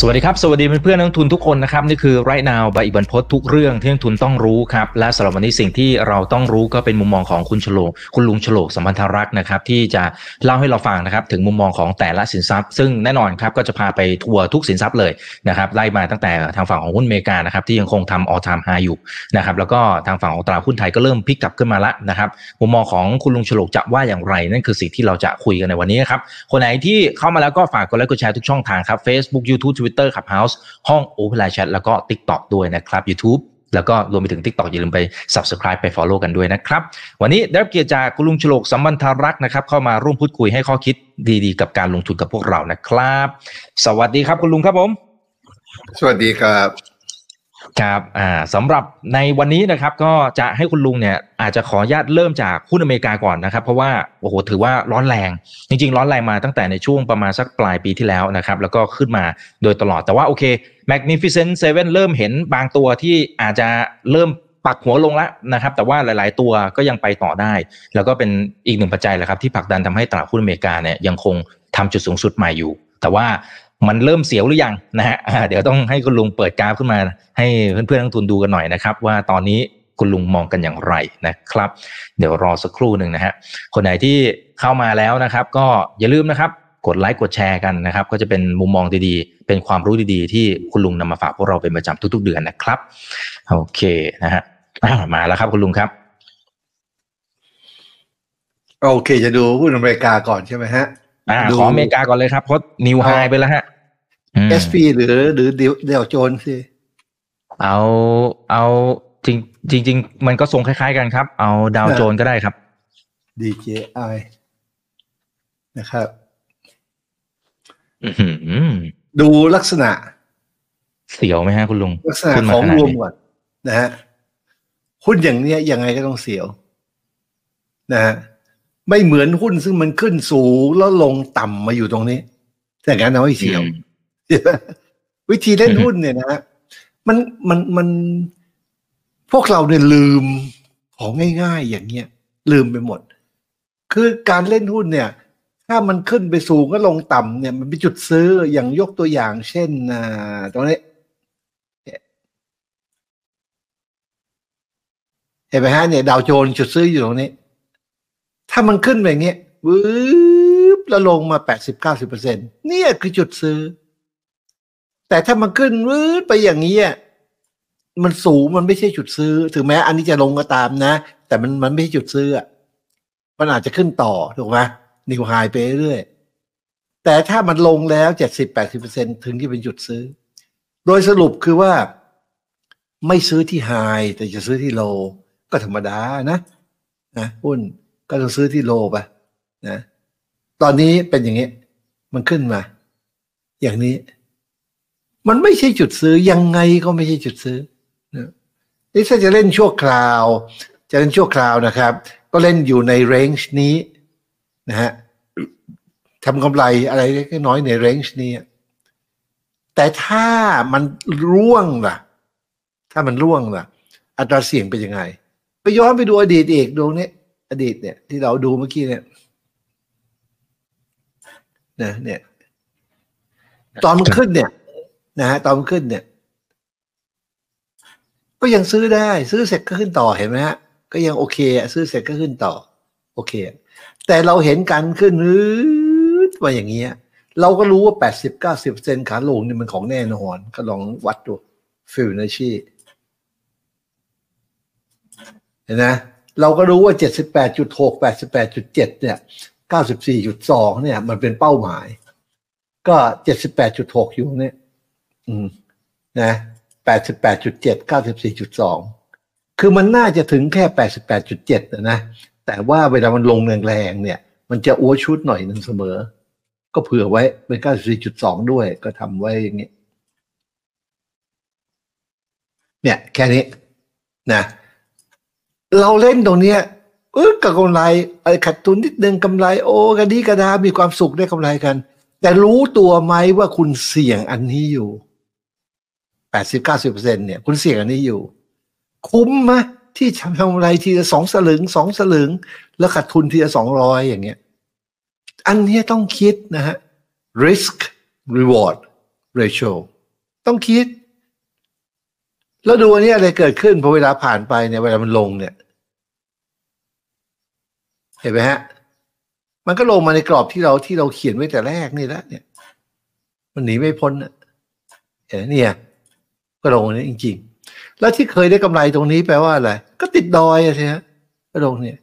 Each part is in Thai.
สวัสดีครับ สวัสดีเพื่อนๆนักทุนทุกคนนะครับ นี่คือไรนาวใบอิบันพศทุกเรื่องที่นักทุนต้องรู้ครับ และสำหรับวันนี้สิ่งที่เราต้องรู้ก็เป็นมุมมองของคุณชโลคุณลุงชโลสัมพันธรักษ์นะครับ ที่จะเล่าให้เราฟังนะครับ ถึงมุมมองของแต่ละสินทรัพย์ ซึ่งแน่นอนครับก็จะพาไปทัวร์ทุกสินทรัพย์เลยนะครับไล่มาตั้งแต่ทางฝั่งของหุ้นอเมริกานะครับที่ยังคงทำ all time high อยู่นะครับแล้วก็ทางฝั่งของตลาดหุ้นไทยก็เริ่มพลิกกลับขึ้นมาละนะครับมุมมองของคุณลุงฉลกจะว่าอย่างไร นั่นคือสิ่งที่เราจะคุยกันในวันนี้นะครับคนไหนที่เข้ามาแล้วก็ฝากกดไลค์กดแชร์ทุกช่องทางครับ Facebook YouTube Twitter Clubhouse ห้อง Open Line Chat แล้วก็ TikTok ด้วยนะครับ YouTube แล้วก็รวมไปถึง TikTok อย่าลืมไป Subscribe ไป Follow กันด้วยนะครับ วันนี้ได้รับเกียรติจากคุณลุงฉลกสัมบันธารักษ์นะครับ เข้ามาร่วมพูดคุยให้ข้อคิดดีๆ กับการลงทุนกับพวกเรานะครับ สวัสดีครับคุณลุงครับผม สวัสดีครับ ครับอ่าสำหรับในวันนี้นะครับก็จะให้คุณลุงเนี่ยอาจจะขออนุญาตเริ่มจากหุ้นอเมริกาก่อนนะครับ เพราะว่าโอ้โหถือว่าร้อนแรง จริง ๆ ร้อนแรงมาตั้งแต่ในช่วงประมาณสักปลายปีที่แล้วนะครับ แล้วก็ขึ้นมาโดยตลอดแต่ว่าโอเค Magnificent Seven เริ่มเห็นบางตัวที่อาจจะเริ่มปักหัวลงแล้วนะครับ แต่ว่าหลาย ๆ ตัวก็ยังไปต่อได้ แล้วก็เป็นอีกหนึ่งปัจจัยแหละครับที่ผลักดันทำให้ตลาดหุ้นอเมริกาเนี่ยยังคงทำจุดสูงสุดใหม่อยู่ แต่ว่า มันเริ่มเสียวหรือยังนะฮะเดี๋ยวต้องให้คุณลุงเปิดกราฟขึ้นมาให้เพื่อนๆนักทุนดูกันหน่อยนะครับ ว่าตอนนี้คุณลุงมองกันอย่างไรนะครับ เดี๋ยวรอสักครู่หนึ่งนะฮะคนไหนที่เข้ามาแล้วนะครับ ก็อย่าลืมนะครับ กดไลค์กดแชร์กันนะครับ ก็จะเป็นมุมมองดีๆ เป็นความรู้ดีๆ ที่คุณลุงนำมาฝากพวกเราเป็นประจำทุก ๆ เดือนนะครับโอเคนะฮะมาแล้วครับคุณลุงครับ โอเค จะดูหุ้นอเมริกาก่อนใช่ไหมฮะ อ่าขออเมริกาก่อนเลยครับเพราะนิวไฮไปแล้วฮะ SP หรือหรือเดวโจนสิ เอาเอาจริงจริงจริงมันก็ทรงคล้ายๆกันครับ เอาดาวโจนก็ได้ครับ DJI นะครับดูลักษณะ เสียวไหมฮะคุณลุง ลักษณะของรวมก่อนนะฮะหุ้นอย่างเนี้ยยังไงก็ต้องเสียว นะฮะ ไม่เหมือนหุ้นซึ่งมันขึ้นสูงแล้วลงต่ำมาอยู่ตรงนี้แต่งั้นเอาไม่เสียววิธีเล่นหุ้นเนี่ยนะฮะมันมันมันพวกเราเนี่ยลืมของง่าย ๆ อย่างเงี้ยลืมไปหมด คือการเล่นหุ้นเนี่ย ถ้ามันขึ้นไปสูงก็ลงต่ำเนี่ย มันเป็นจุดซื้ออย่างยกตัวอย่าง เช่นอ่าตรงนี้เห็นไหมฮะเนี่ยดาวโจนจุดซื้ออยู่ตรงนี้ ถ้ามันขึ้นไปอย่างเงี้ยวืบแล้วลงมาแปดสิบเก้าสิบเปอร์เซ็นตเนี่ยคือจุดซื้อ แต่ถ้ามันขึ้นวืบไปอย่างนี้มันสูงมันไม่ใช่จุดซื้อ ถึงแม้อันนี้จะลงก็ตามนะ แต่มันมันไม่ใช่จุดซื้อมันอาจจะขึ้นต่อถูกไหมนิวไฮไปเรื่อยแต่ถ้ามันลงแล้วเจ็ดสิบแปดสิบเปอร์เซ็นถึงที่เป็นจุดซื้อ โดยสรุปคือว่าไม่ซื้อที่ไฮแต่จะซื้อที่โลก็ธรรมดานะนะหุ้น ก็ต้องซื้อที่โลไปนะตอนนี้เป็นอย่างนี้ มันขึ้นมา อย่างนี้ มันไม่ใช่จุดซื้อยังไงก็ไม่ใช่จุดซื้อนี่ถ้าจะเล่นชั่วคราว จะเล่นชั่วคราวนะครับ ก็เล่นอยู่ในเรนจ์นี้นะฮะทำกำไรอะไรเล็กน้อยในเรนจ์นี้ แต่ถ้ามันร่วงล่ะ ถ้ามันร่วงล่ะ อัตราเสี่ยงเป็นยังไง ไปย้อนไปดูอดีตเอกดวงนี้ อดีตเนี่ย ที่เราดูเมื่อกี้เนี่ยนะเนี่ย ตอนมันขึ้นเนี่ย นะฮะตอนมันขึ้นเนี่ย ก็ยังซื้อได้ ซื้อเสร็จก็ขึ้นต่อเห็นไหมฮะก็ยังโอเคซื้อเสร็จก็ขึ้นต่อ โอเค แต่เราเห็นการขึ้นรื้อมาอย่างเงี้ย เราก็รู้ว่าแปดสิบเก้าสิบเซนขาลงนี่มันของแน่นอนก็ลองวัดดูฟิลนาชีเห็นไหม เราก็รู้ว่าเจ็ดสิบแปดจุดหกแปดสิบแปดจุดเนี่ยเก้าสิบสี่จุดสองเนี่ย มันเป็นเป้าหมาย ก็เจ็ดสิบแปดจุดหกอยู่เนี่ย อืม นะแปดสิบแปดจุดเจ็ดเก้าสิบสี่จุดสองคือมันน่าจะถึงแค่แปดสิบแปดจุดเจ็ดนะ แต่ว่าเวลามันลงแรงๆเนี่ย มันจะอ้วชุดหน่อยหนึ่งเสมอ ก็เผื่อไว้เป็นเก้าสิบสี่จุดสองด้วย ก็ทำไว้อย่างนี้ เนี่ย แค่นี้ นะ เราเล่นตรงเนี้ยเออกับกำไรไอ้ขัดทุนนิดนึงกำไร โอ้กระดีกระดามีความสุขได้กำไรกัน แต่รู้ตัวไหมว่าคุณเสี่ยงอันนี้อยู่แปดสิบเก้าสิบเปอร์เซ็นเนี่ยคุณเสี่ยงอันนี้อยู่ คุ้มไหมที่ทำกำไรทีละสองสลึงสองสลึง แล้วขาดทุนทีละสองร้อยอย่างเงี้ย อันนี้ต้องคิดนะฮะ risk reward ratio ต้องคิด แล้วดูอันนี้อะไรเกิดขึ้นพอเวลาผ่านไปเนี่ยเวลามันลงเนี่ย เห็นไหมฮะ มันก็ลงมาในกรอบที่เราที่เราเขียนไว้แต่แรกนี่แล้วเนี่ย มันหนีไม่พ้นนะเห็นไหมเนี่ย ก็ลงนี้จริง ๆ แล้วที่เคยได้กำไรตรงนี้แปลว่าอะไร ก็ติดดอยอะใช่ไหมก็ลงเนี่ย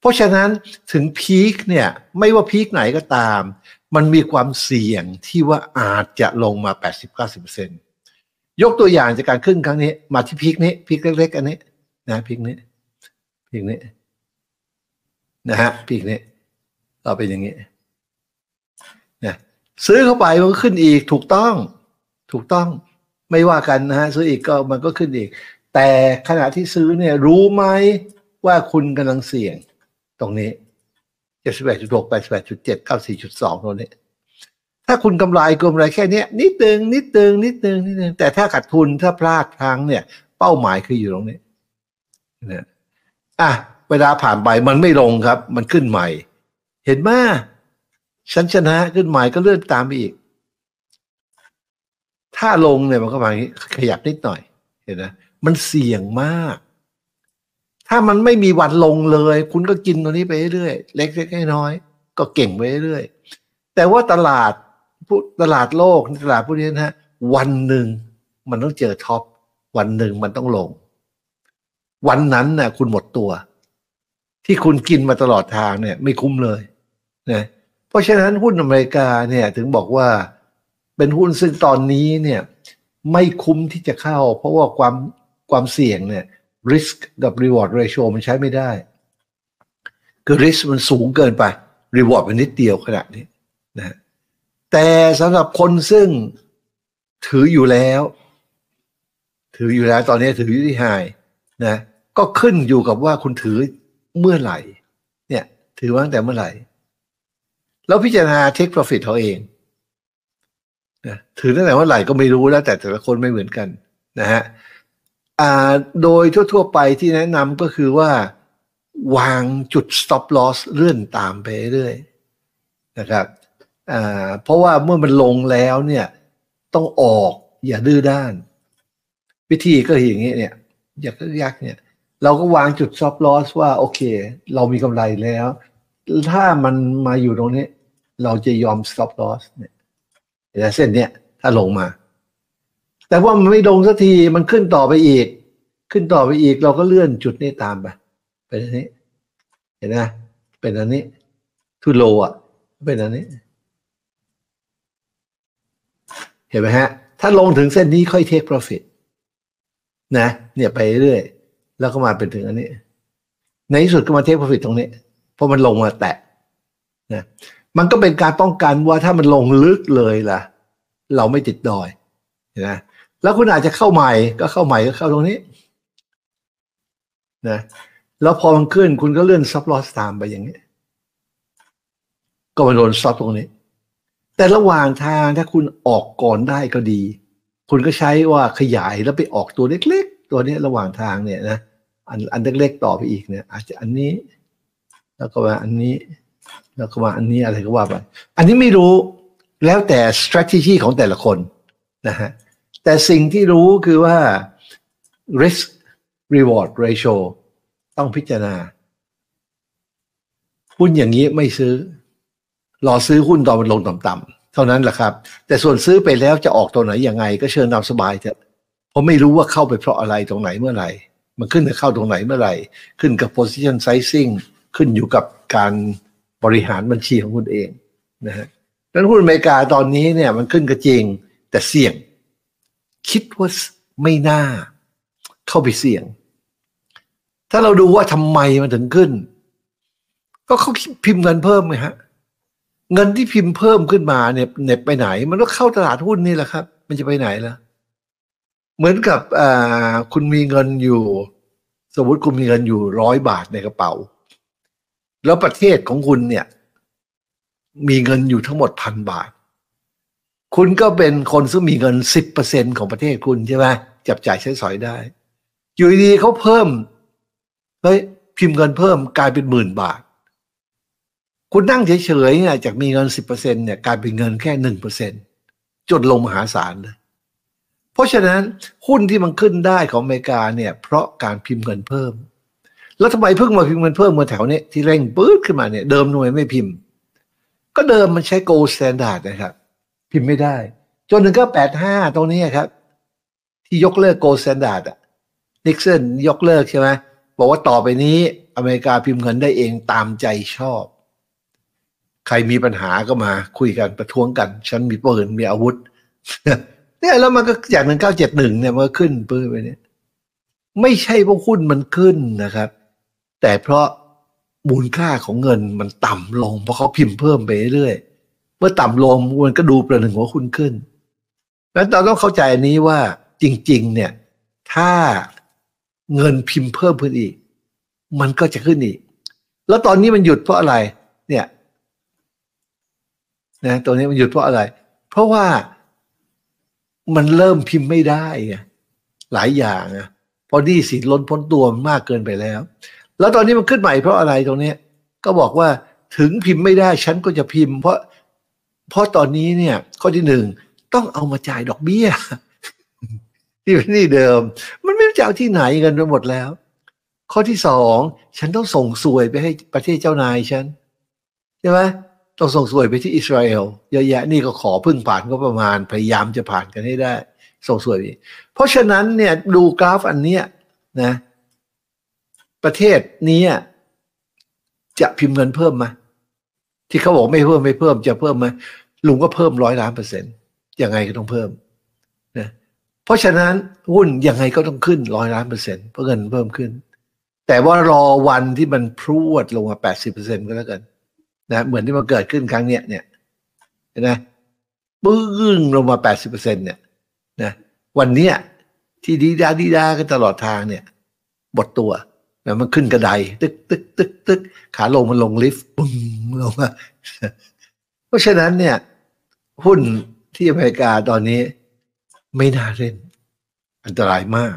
เพราะฉะนั้นถึงพีคเนี่ย ไม่ว่าพีคไหนก็ตาม มันมีความเสี่ยงที่ว่าอาจจะลงมา 80-90%ยกตัวอย่างจากการขึ้นครั้งนี้ มาที่พีคนี้พีคเล็ก ๆ อันนี้ นะพีคนี้พีคนี้ นะฮะพีคนี้เราเป็นอย่างนี้นะซื้อเข้าไปมันก็ขึ้นอีกถูกต้อง ถูกต้องไม่ว่ากันนะฮะซื้ออีกก็มันก็ขึ้นอีก แต่ขณะที่ซื้อเนี่ยรู้ไหมว่าคุณกำลังเสี่ยง ตรงนี้เจ็ดสิบแปดจุดหกแปดสิบแปดจุดเจ็ดเก้าสี่จุดสองตรงนี้ ถ้าคุณกำไรกำไรแค่นี้นิดนึงนิดนึงนิดนึงนิดนึงแต่ถ้าขาดทุนถ้าพลาดพลังเนี่ย เป้าหมายคืออยู่ตรงนี้นะอะ เวลาผ่านไปมันไม่ลงครับ มันขึ้นใหม่ เห็นไหมฉันชนะขึ้นใหม่ก็เลื่อนตามไปอีก ถ้าลงเนี่ยมันก็มาอย่างนี้ขยับนิดหน่อย เห็นไหมมันเสี่ยงมาก ถ้ามันไม่มีวันลงเลย คุณก็กินตัวนี้ไปเรื่อยเล็กๆน้อยๆก็เก่งไปเรื่อยแต่ว่าตลาดผู้ตลาดโลกตลาดพวกนี้นะฮะวันหนึ่งมันต้องเจอท็อปวันหนึ่งมันต้องลง วันนั้นน่ะคุณหมดตัว ที่คุณกินมาตลอดทางเนี่ย ไม่คุ้มเลยนะเพราะฉะนั้นหุ้นอเมริกาเนี่ยถึงบอกว่าเป็นหุ้นซึ่งตอนนี้เนี่ยไม่คุ้มที่จะเข้า เพราะว่าความความเสี่ยงเนี่ย risk กับ reward ratio มันใช้ไม่ได้ คือ risk มันสูงเกินไป reward มันนิดเดียวขนาดนี้นะแต่สำหรับคนซึ่งถืออยู่แล้ว ถืออยู่แล้วตอนนี้ถืออยู่ที่ไฮนะก็ขึ้นอยู่กับว่าคุณถือ เมื่อไหร่ เนี่ย ถือมาตั้งแต่เมื่อไหร่ แล้วพิจารณา take profit เขาเองนะถือตั้งแต่เมื่อไหร่ก็ไม่รู้แล้วแต่แต่ละคนไม่เหมือนกันนะฮะอ่าโดยทั่ว ๆ ไปที่แนะนำก็คือว่าวางจุด stop loss เลื่อนตามไปเรื่อยนะครับอ่าเพราะว่าเมื่อมันลงแล้วเนี่ยต้องออกอย่าดื้อด้าน วิธีก็อย่างนี้เนี่ย อย่าก็ยักเนี่ย เราก็วางจุด stop loss ว่าโอเค เรามีกำไรแล้ว ถ้ามันมาอยู่ตรงนี้ เราจะยอม stop loss เนี่ยแต่เส้นเนี้ยถ้าลงมา แต่ว่ามันไม่ลงสักทีมันขึ้นต่อไปอีก ขึ้นต่อไปอีก เราก็เลื่อนจุดนี้ตามไปเป็นอันนี้ เห็นไหมเป็นอันนี้ทุโลอะ เป็นอันนี้ เห็นไหมฮะ ถ้าลงถึงเส้นนี้ค่อย take profit นะ เนี่ยไปเรื่อย แล้วก็มาเป็นถึงอันนี้ ในที่สุดก็มา take profit ตรงนี้ เพราะมันลงมาแตะนะมันก็เป็นการป้องกันว่าถ้ามันลงลึกเลยล่ะ เราไม่ติดดอยนะแล้วคุณอาจจะเข้าใหม่ก็เข้าใหม่ก็เข้าตรงนี้นะแล้วพอมันขึ้นคุณก็เลื่อนซับลอสตามไปอย่างนี้ ก็มาโดนซับตรงนี้ แต่ระหว่างทางถ้าคุณออกก่อนได้ก็ดี คุณก็ใช้ว่าขยายแล้วไปออกตัวเล็ก ๆ ตัวนี้ระหว่างทางเนี่ยนะ อันอันเล็กๆต่อไปอีกเนี่ย อาจจะอันนี้ แล้วก็มาอันนี้ แล้วก็มาอันนี้อะไรก็ว่าไปอันนี้ไม่รู้แล้วแต่ strategy ของแต่ละคนนะฮะแต่สิ่งที่รู้คือว่า risk reward ratio ต้องพิจารณา หุ้นอย่างนี้ไม่ซื้อ รอซื้อหุ้นตอนมันลงต่ำๆเท่านั้นแหละครับ แต่ส่วนซื้อไปแล้วจะออกตัวไหนยังไง ก็เชิญตามสบายเถอะเพราะไม่รู้ว่าเข้าไปเพราะอะไรตรงไหนเมื่อไหร่ มันขึ้นจะเข้าตรงไหนเมื่อไหร่ ขึ้นกับ position sizing ขึ้นอยู่กับการบริหารบัญชีของคุณเองนะฮะดังนั้นหุ้นอเมริกาตอนนี้เนี่ยมันขึ้นก็จริงแต่เสี่ยง คิดว่าไม่น่า เข้าไปเสี่ยง ถ้าเราดูว่าทำไมมันถึงขึ้น ก็เขาพิมพ์เงินเพิ่มไงฮะเงินที่พิมพ์เพิ่มขึ้นมาเนี่ยเน็บไปไหน มันก็เข้าตลาดหุ้นนี่แหละครับ มันจะไปไหนล่ะ เหมือนกับคุณมีเงินอยู่ สมมติคุณมีเงินอยู่ร้อยบาทในกระเป๋า แล้วประเทศของคุณเนี่ย มีเงินอยู่ทั้งหมดพันบาท คุณก็เป็นคนซึ่งมีเงินสิบเปอร์เซ็นของประเทศคุณใช่ไหมจับจ่ายใช้สอยได้ อยู่ดีเขาเพิ่มเฮ้ยพิมพ์เงินเพิ่มกลายเป็นหมื่นบาท คุณนั่งเฉยๆเนี่ยจากมีเงินสิบเปอร์เซ็นเนี่ยกลายเป็นเงินแค่หนึ่งเปอร์เซ็นจนลงมหาศาลเลย เพราะฉะนั้นหุ้นที่มันขึ้นได้ของอเมริกาเนี่ยเพราะการพิมพ์เงินเพิ่ม แล้วทำไมเพิ่งมาพิมพ์เงินเพิ่มเมื่อแถวนี้ที่เร่งปื๊ดขึ้นมาเนี่ยเดิมหน่วยไม่พิมพ์ ก็เดิมมันใช้ gold standard นะครับ พิมพ์ไม่ได้ จนหนึ่งก็แปดห้าตรงนี้ครับ ที่ยกเลิก gold standard อะนิกสันยกเลิกใช่ไหมบอกว่าต่อไปนี้อเมริกาพิมพ์เงินได้เองตามใจชอบ ใครมีปัญหาก็มาคุยกันประท้วงกัน ฉันมีปืนมีอาวุธ เนี่ยแล้วมันก็จากหนึ่งเก้าเจ็ดหนึ่งเนี่ยมันก็ขึ้นปื้นไปเนี่ย ไม่ใช่เพราะหุ้นมันขึ้นนะครับ แต่เพราะมูลค่าของเงินมันต่ำลง เพราะเขาพิมพ์เพิ่มไปเรื่อยเมื่อต่ำลงมันก็ดูประหนึ่งว่าหุ้นขึ้นแล้วเราต้องเข้าใจอันนี้ว่าจริง ๆ เนี่ย ถ้าเงินพิมพ์เพิ่มขึ้นอีก มันก็จะขึ้นอีก แล้วตอนนี้มันหยุดเพราะอะไร เนี่ยนะตัวนี้มันหยุดเพราะอะไร เพราะว่า มันเริ่มพิมพ์ไม่ได้ไงหลายอย่างอะพอดีสิล้นพ้นตัวมากเกินไปแล้ว แล้วตอนนี้มันขึ้นใหม่เพราะอะไรตรงนี้ก็บอกว่าถึงพิมพ์ไม่ได้ฉันก็จะพิมพ์ เพราะเพราะตอนนี้เนี่ย ข้อที่หนึ่งต้องเอามาจ่ายดอกเบี้ยที่เป็นนี่เดิม มันไม่รู้จะเอาที่ไหนกันไปหมดแล้ว ข้อที่สองฉันต้องส่งสวยไปให้ประเทศเจ้านายฉันใช่ไหม ต้องส่งสวยไปที่อิสราเอลเยอะแยะนี่ก็ขอพึ่งผ่านก็ประมาณพยายามจะผ่านกันให้ได้ ส่งสวยเพราะฉะนั้นเนี่ยดูกราฟอันเนี้ยนะ ประเทศนี้จะพิมพ์เงินเพิ่มไหมที่เขาบอกไม่เพิ่มไม่เพิ่มจะเพิ่มไหมลุงก็เพิ่มร้อยล้านเปอร์เซ็นต์ยังไงก็ต้องเพิ่มนะเพราะฉะนั้นหุ้นยังไงก็ต้องขึ้นร้อยล้านเปอร์เซ็นต์เพราะเงินเพิ่มขึ้น แต่ว่ารอวันที่มันพรวดลงมาแปดสิบเปอร์เซ็นต์ก็แล้วกัน นะเหมือนที่มันเกิดขึ้นครั้งเนี้ยเนี่ยเห็นไหมปึ้งลงมาแปดสิบเปอร์เซ็นเนี่ยนะวันเนี้ยที่ดีดาดีดากันตลอดทางเนี่ยบดตัวแล้วมันขึ้นกระไดตึกตึกตึกตึกขาลงมันลงลิฟต์ปึ้งลงมาเพราะฉะนั้นเนี่ยหุ้นที่อเมริกาตอนนี้ไม่น่าเล่น อันตรายมาก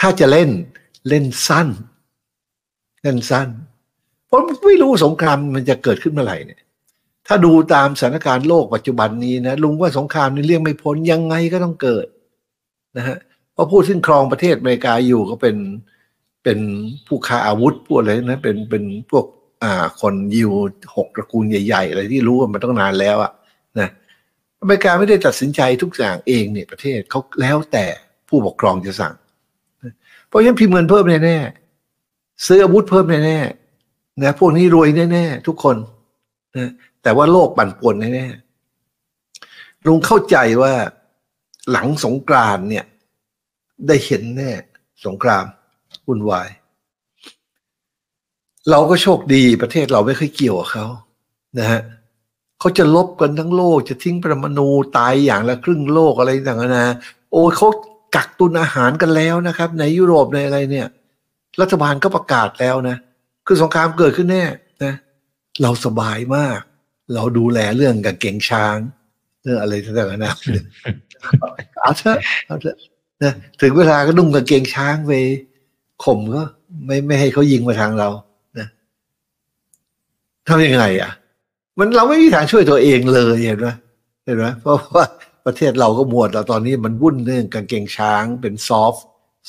ถ้าจะเล่นเล่นสั้น เล่นสั้น เพราะไม่รู้สงครามมันจะเกิดขึ้นเมื่อไหร่เนี่ย ถ้าดูตามสถานการณ์โลกปัจจุบันนี้นะลุงว่าสงครามนี่เลี่ยงไม่พ้นยังไงก็ต้องเกิดนะฮะเพราะผู้ที่งครองประเทศอเมริกาอยู่ก็เป็นเป็นผู้ค้าอาวุธพวกอะไรนะเป็นเป็นพวกอ่าคนยิวหกตระกูลใหญ่ๆอะไรที่รู้กันมาตั้งนานแล้วอะนะอเมริกาไม่ได้ตัดสินใจทุกอย่างเองเนี่ยประเทศเขาแล้วแต่ผู้ปกครองจะสั่ง เพราะฉะนั้นพิมพ์เงินเพิ่มแน่ๆซื้ออาวุธเพิ่มแน่ๆ นะพวกนี้รวยแน่ๆทุกคนนะแต่ว่าโลกปั่นป่วนแน่ๆลุงเข้าใจว่าหลังสงกรานเนี่ย ได้เห็นแน่สงครามวุ่นวาย เราก็โชคดีประเทศเราไม่เคยเกี่ยวกับเขานะฮะเขาจะลบกันทั้งโลกจะทิ้งประมาณูตายอย่างละครึ่งโลกอะไรต่างๆนะโอ้เขากักตุนอาหารกันแล้วนะครับ ในยุโรปในอะไรเนี่ย รัฐบาลก็ประกาศแล้วนะ คือสงครามเกิดขึ้นแน่นะเราสบายมาก เราดูแลเรื่องกับเก่งช้าง เรื่องอะไรต่างๆนะเอาเถอะเอาเถอะนะถึงเวลาก็นุ่งกับเกงช้างไปข่มก็ไม่ไม่ให้เขายิงมาทางเรานะทำยังไง อะ มันเราไม่มีทางช่วยตัวเองเลยเห็นไหมเห็นไหมเพราะว่าประเทศเราก็หมวดเราตอนนี้มันวุ่นเรื่องกางเกงช้างเป็นซอฟ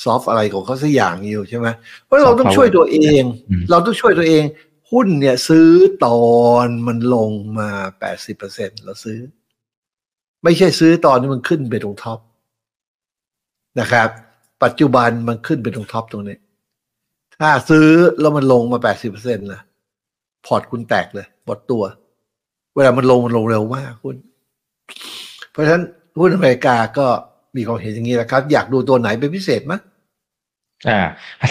ซอฟอะไรของเขาสักอย่างอยู่ใช่ไหมเพราะเราต้องช่วยตัวเอง เราต้องช่วยตัวเอง หุ้นเนี่ยซื้อตอนมันลงมาแปดสิบเปอร์เซ็นเราซื้อ ไม่ใช่ซื้อตอนที่มันขึ้นไปตรง top นะครับ ปัจจุบันมันขึ้นไปตรง top ตรงนี้ ถ้าซื้อแล้วมันลงมาแปดสิบเปอร์เซ็นต์นะพอร์ตคุณแตกเลยหมดตัว เวลามันลงมันลงเร็วมากคุณ เพราะฉะนั้นหุ้นอเมริกาก็ มีความเห็นอย่างนี้แหละครับ อยากดูตัวไหนเป็นพิเศษไหมอ่า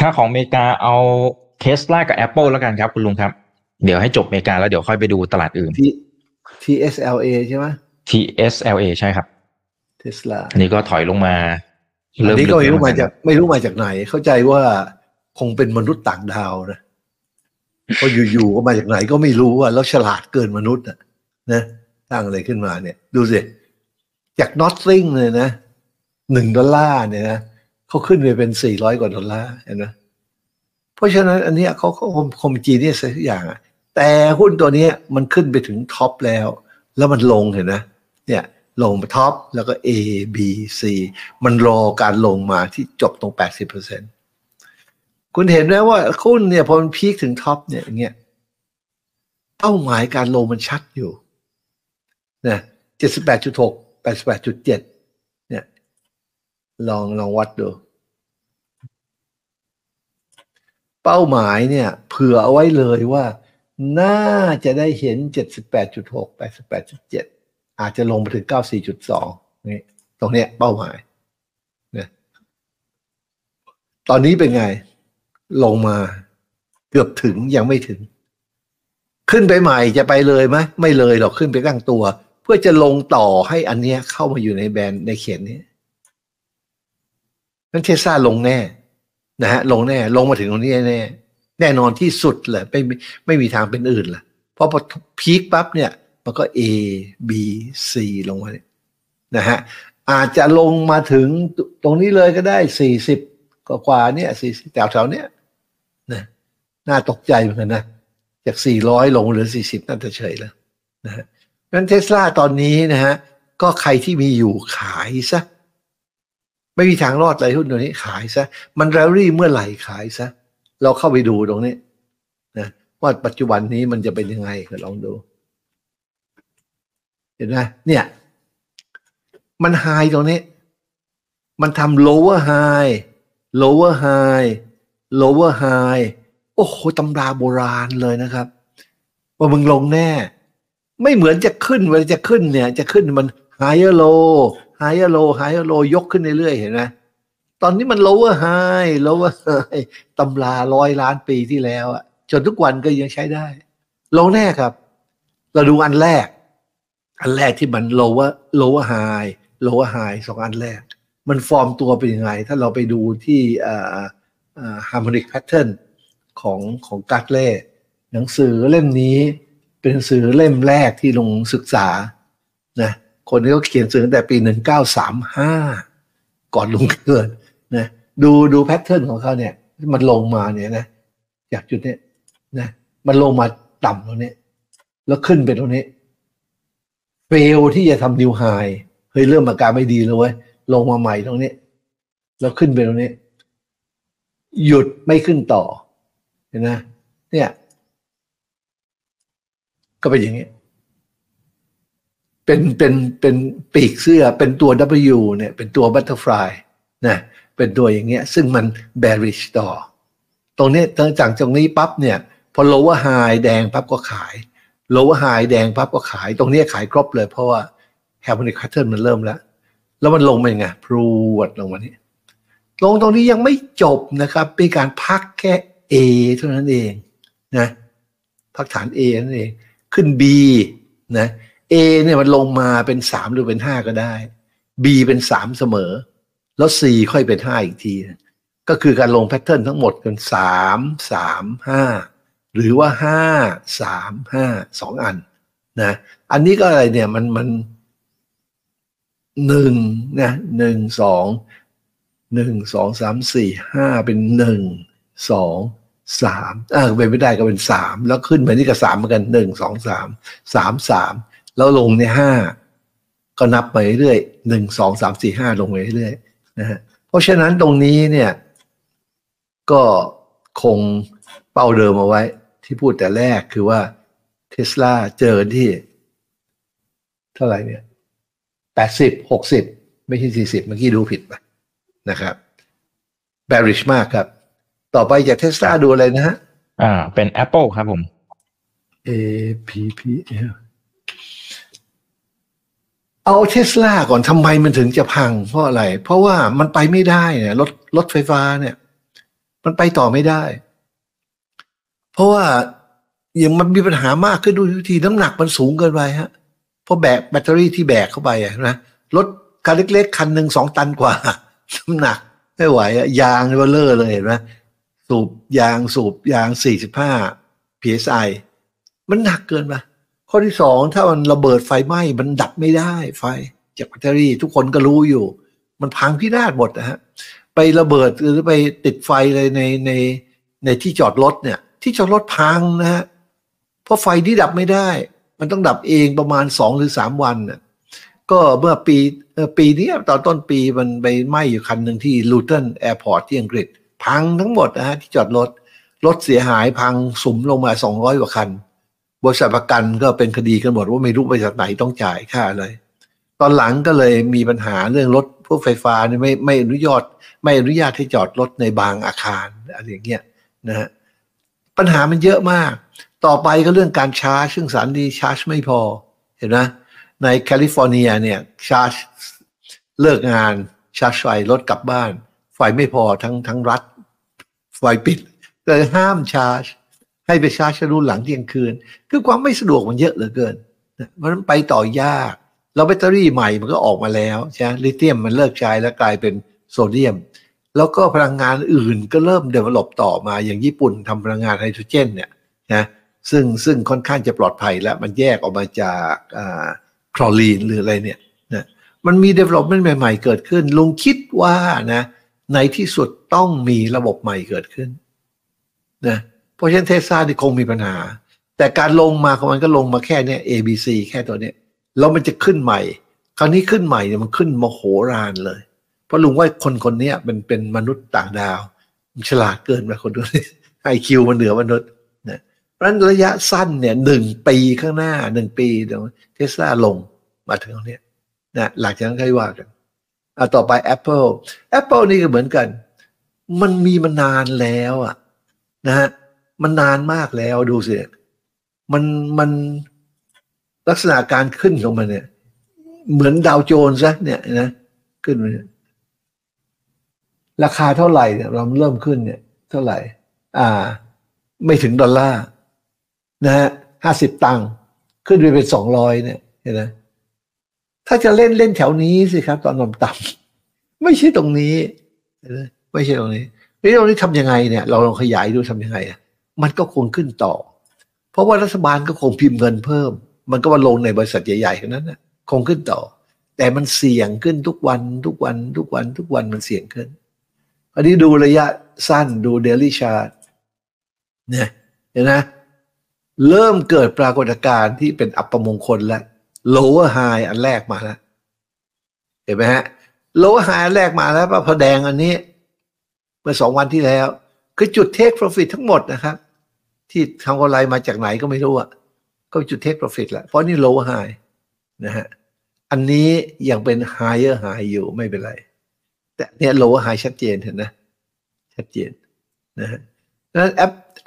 ถ้าของอเมริกาเอาเทสลากับ Apple แล้วกันครับคุณลุงครับ เดี๋ยวให้จบอเมริกาแล้วเดี๋ยวค่อยไปดูตลาดอื่นที่ TSLA ใช่ไหม TSLA ใช่ครับเทสลาอันนี้ก็ถอยลงมาอันนี้ก็ไม่รู้มาลึจากไม่รู้มาจากไหน เข้าใจว่าคงเป็นมนุษย์ต่างดาวนะเพราะอยู่ๆก็มาจากไหนก็ไม่รู้ว่าแล้วฉลาดเกินมนุษย์นะนะตั้งอะไรขึ้นมาเนี่ย ดูสิ จาก nothing เลยนะ หนึ่งดอลลาร์เนี่ยนะเขาขึ้นไปเป็นสี่ร้อยกว่าดอลลาร์เห็นไหมเพราะฉะนั้นอันนี้เขาเขาคมจีเนี่ยสักอย่างอะแต่หุ้นตัวนี้มันขึ้นไปถึง top แล้ว แล้วมันลงเห็นนะเนี่ยลง top แล้วก็ A B C มันรอการลงมาที่จบตรง 80%คุณเห็นไหมว่าหุ้นเนี่ยพอมัน peak ถึง top เนี่ยอย่างเงี้ยเป้าหมายการลงมันชัดอยู่นะ78.6 88.7เนี่ย ลองลองวัดดู เป้าหมายเนี่ย เผื่อเอาไว้เลยว่า น่าจะได้เห็น 78.6 88.7 อาจจะลงไปถึง 94.2 นี่ตรงเนี้ยเป้าหมายเนี่ยตอนนี้เป็นไง ลงมาเกือบถึงยังไม่ถึง ขึ้นไปใหม่จะไปเลยไหมไม่เลยหรอกขึ้นไปตั้งตัว เพื่อจะลงต่อให้อันเนี้ยเข้ามาอยู่ในแบรนด์ในเขียนนี้ นั้นเทสลาลงแน่นะฮะลงแน่ลงมาถึงตรงนี้แน่แน่นอนที่สุดเลยไม่มีไม่มีทางเป็นอื่นละเพราะพอพีคปั๊บเนี่ย มันก็ A B C ลงมาเนี่ยนะฮะอาจจะลงมาถึงตรงนี้เลยก็ได้สี่สิบกว่าเนี่ยสี่สิบแถวๆเนี้ยนะน่าตกใจเหมือนกันนะ จากสี่ร้อยลงเหลือสี่สิบน่าจะเฉยแล้วนะฮะงั้นเทสลาตอนนี้นะฮะก็ใครที่มีอยู่ขายซะ ไม่มีทางรอดเลยหุ้นตัวนี้ขายซะ มันแรลลี่เมื่อไหร่ขายซะ เราเข้าไปดูตรงนี้นะว่าปัจจุบันนี้มันจะเป็นยังไงก็ลองดู เห็นไหมเนี่ย มันไฮตรงนี้ มันทำ lower high lower high lower high โอ้โหตำราโบราณเลยนะครับ ว่ามึงลงแน่ ไม่เหมือนจะขึ้นเวลาจะขึ้นเนี่ย จะขึ้นมัน higher low higher low higher low ยกขึ้นเรื่อยๆเห็นไหมตอนนี้มัน lower high lower high ตำราร้อยล้านปีที่แล้วอะจนทุกวันก็ยังใช้ได้ ลงแน่ครับ เราดูอันแรก อันแรกที่มัน lower lower high lower high สองอันแรก มันฟอร์มตัวเป็นยังไง ถ้าเราไปดูที่อ่าอ่า harmonic pattern ของของกัตเล่หนังสือเล่มนี้ เป็นหนังสือเล่มแรกที่ลงศึกษานะ คนที่เขาเขียนสื่อตั้งแต่ปี1935ก่อนลุงเกิดนะดูดูแพทเทิร์นของเขาเนี่ย มันลงมาเนี่ยนะจากจุดเนี้ยนะมันลงมาต่ำตรงนี้ แล้วขึ้นไปตรงนี้เฟลที่จะทำนิวไฮเฮ้ยเริ่มอาการไม่ดีเลยเว้ยลงมาใหม่ตรงนี้ แล้วขึ้นไปตรงนี้ หยุดไม่ขึ้นต่อเห็นไหมเนี่ย ก็เป็นอย่างนี้ เป็นเป็นเป็นปีกเสื้อเป็นตัว W เนี่ยเป็นตัว butterfly นะเป็นตัวอย่างเงี้ยซึ่งมัน bearish ต่อ ตรงนี้จากตรงนี้ปั๊บเนี่ยพอ lower high แดงปั๊บก็ขาย lower high แดงปั๊บก็ขาย ตรงนี้ขายครบเลยเพราะว่า harmonic pattern มันเริ่มแล้ว แล้วมันลงไปไงพรวดลงมานี้ ลงตรงนี้ยังไม่จบนะครับ เป็นการพักแค่ A เท่านั้นเองนะพักฐาน A นั่นเองขึ้น B นะ A เนี่ยมันลงมาเป็นสามหรือเป็นห้าก็ได้ B เป็นสามเสมอ แล้ว C ค่อยเป็นห้าอีกที ก็คือการลงแพทเทิร์นทั้งหมดเป็นสามสามห้าหรือว่าห้าสามห้าสองอันนะอันนี้ก็อะไรเนี่ยมันมันหนึ่งนะหนึ่งสองหนึ่งสองสามสี่ห้าเป็นหนึ่งสองสามอ่าเป็นไม่ได้ก็เป็นสามแล้วขึ้นมานี่ก็สามเหมือนกันหนึ่งสองสามสามสาม แล้วลงในห้าก็นับไปเรื่อยหนึ่งสองสามสี่ห้าลงไปเรื่อยนะฮะเพราะฉะนั้นตรงนี้เนี่ยก็คงเป้าเดิมเอาไว้ ที่พูดแต่แรกคือว่าเทสลาเจอที่ เท่าไหร่เนี่ยแปดสิบหกสิบไม่ใช่สี่สิบเมื่อกี้ดูผิดไปนะครับ bearish มากครับ ต่อไปจากเทสลาดูอะไรนะฮะ อ่า เป็น Apple ครับผม A P P L เอาเทสลาก่อนทำไมมันถึงจะพัง เพราะอะไร เพราะว่ามันไปไม่ได้เนี่ยรถรถไฟฟ้าเนี่ย มันไปต่อไม่ได้ เพราะว่าอย่างมันมีปัญหามากขึ้นดูทีน้ำหนักมันสูงเกินไปฮะเพราะแบกแบตเตอรี่ที่แบกเข้าไปนะรถคันเล็กๆคันหนึ่งสองตันกว่าน้ำหนักไม่ไหวอะยางเบลเลอร์เลยเห็นไหมสูบยางสูบยางสี่สิบห้า psi มันหนักเกินไป ข้อที่สองถ้ามันระเบิดไฟไหม้มันดับไม่ได้ไฟจากแบตเตอรี่ทุกคนก็รู้อยู่ มันพังพินาศหมดนะฮะไประเบิดหรือไปติดไฟเลยในในในที่จอดรถเนี่ย ที่จอดรถพังนะฮะเพราะไฟที่ดับไม่ได้ มันต้องดับเองประมาณสองหรือสามวันน่ะก็เมื่อปีปีนี้ตอนต้นปีมันไปไหม้อยู่คันหนึ่งที่ Luton Airport ที่อังกฤษ พังทั้งหมดนะฮะที่จอดรถ รถเสียหายพังสุมลงมาสองร้อยกว่าคัน บริษัทประกันก็เป็นคดีกันหมดว่าไม่รู้บริษัทไหนต้องจ่ายค่าอะไร ตอนหลังก็เลยมีปัญหาเรื่องรถพวกไฟฟ้าเนี่ยไม่ไม่อนุญาตไม่อนุญาตให้จอดรถในบางอาคารอะไรอย่างเงี้ยนะฮะปัญหามันเยอะมาก ต่อไปก็เรื่องการชาร์จซึ่งสถานีชาร์จไม่พอเห็นไหมในแคลิฟอร์เนียเนี่ยชาร์จเลิกงานชาร์จไฟรถกลับบ้าน ไฟไม่พอทั้งทั้งรัฐ ไฟปิดเลยห้ามชาร์จ ให้ไปชาร์จโน่นหลังเที่ยงคืน คือความไม่สะดวกมันเยอะเหลือเกินเพราะฉะนั้นไปต่อยาก แล้วแบตเตอรี่ใหม่มันก็ออกมาแล้วใช่ไหมลิเธียมมันเลิกใช้แล้วกลายเป็นโซเดียม แล้วก็พลังงานอื่นก็เริ่มเดเวล็อปต่อมาอย่างญี่ปุ่นทำพลังงานไฮโดรเจนเนี่ยนะซึ่งซึ่งค่อนข้างจะปลอดภัยแล้วมันแยกออกมาจากคลอรีนหรืออะไรเนี่ยนะมันมี development ใหม่ๆ เกิดขึ้น ลุงคิดว่านะในที่สุดต้องมีระบบใหม่เกิดขึ้นนะ เพราะฉะนั้นเทสซาที่คงมีปัญหา แต่การลงมาของมันก็ลงมาแค่เนี้ย A B C แค่ตัวเนี้ยแล้วมันจะขึ้นใหม่ คราวนี้ขึ้นใหม่เนี่ยมันขึ้นมโหฬารเลย เพราะลุงว่าคนคนนี้เป็นเป็นมนุษย์ต่างดาวมันฉลาดเกินไปคนนี้ไอคิวมันเหนือมนุษย์นะเพราะฉะนั้นระยะสั้นเนี่ยหนึ่งปีข้างหน้าหนึ่งปีเดี๋ยวเทสลาลงมาถึงตรงนี้นะหลังจากนั้นค่อยว่ากันอ่าต่อไป Apple Apple นี่ก็เหมือนกัน มันมีมานานแล้วอะนะฮะ มันนานมากแล้วดูสิมันมันลักษณะการขึ้นของมันเนี่ย เหมือนดาวโจนซะเนี่ยนะขึ้นมาเนี่ยราคาเท่าไหร่เนี่ยเราเริ่มขึ้นเนี่ย เท่าไหร่ อ่า ไม่ถึงดอลลาร์นะฮะห้าสิบตังค์ขึ้นไปเป็นสองร้อยเนี่ยเห็นไหมถ้าจะเล่นเล่นแถวนี้สิครับ ตอนนมต่ำไม่ใช่ตรงนี้ ไม่ใช่ตรงนี้นี่ตรงนี้ทำยังไงเนี่ย เราลองขยายดูทำยังไงอะ มันก็คงขึ้นต่อ เพราะว่ารัฐบาลก็คงพิมพ์เงินเพิ่ม มันก็มาลงในบริษัทใหญ่ๆนั้นนะคงขึ้นต่อ แต่มันเสี่ยงขึ้นทุกวันทุกวันทุกวันทุกวันมันเสี่ยงขึ้น อันนี้ดูระยะสั้นดูเดลี่ชาร์ตเนี่ยเห็นไหมเริ่มเกิดปรากฏการณ์ที่เป็นอัปมงคลแล้ว lower high อันแรกมาแล้วเห็นไหมฮะ lower high อันแรกมาแล้วพอแดงอันนี้ เมื่อสองวันที่แล้ว คือจุด take profit ทั้งหมดนะครับ ที่ทำกำไรมาจากไหนก็ไม่รู้อะก็จุด take profit แล้วเพราะนี่ lower high นะฮะอันนี้ยังเป็น higher high อยู่ไม่เป็นไร แต่เนี่ย lower high ชัดเจนเห็นนะ ชัดเจนนะฮะนั้น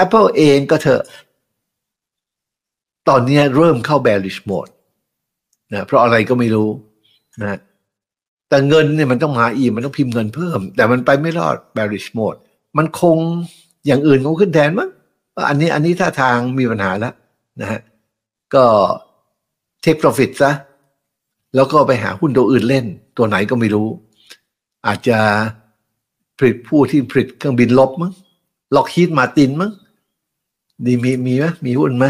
Apple เองก็เถอะ ตอนนี้เริ่มเข้า bearish mode นะเพราะอะไรก็ไม่รู้นะแต่เงินเนี่ยมันต้องมาอีกมันต้องพิมพ์เงินเพิ่ม แต่มันไปไม่รอด bearish mode มันคงอย่างอื่นคงขึ้นแทนมั้งอันนี้อันนี้ท่าทางมีปัญหาแล้วนะฮะก็ take profit ซะแล้วก็ไปหาหุ้นตัวอื่นเล่น ตัวไหนก็ไม่รู้ อาจจะผลิตผู้ที่ผลิตเครื่องบินลบมั้งล็อกฮีดมาตินมั้งดีมีมีไหมมีหุ้นไหม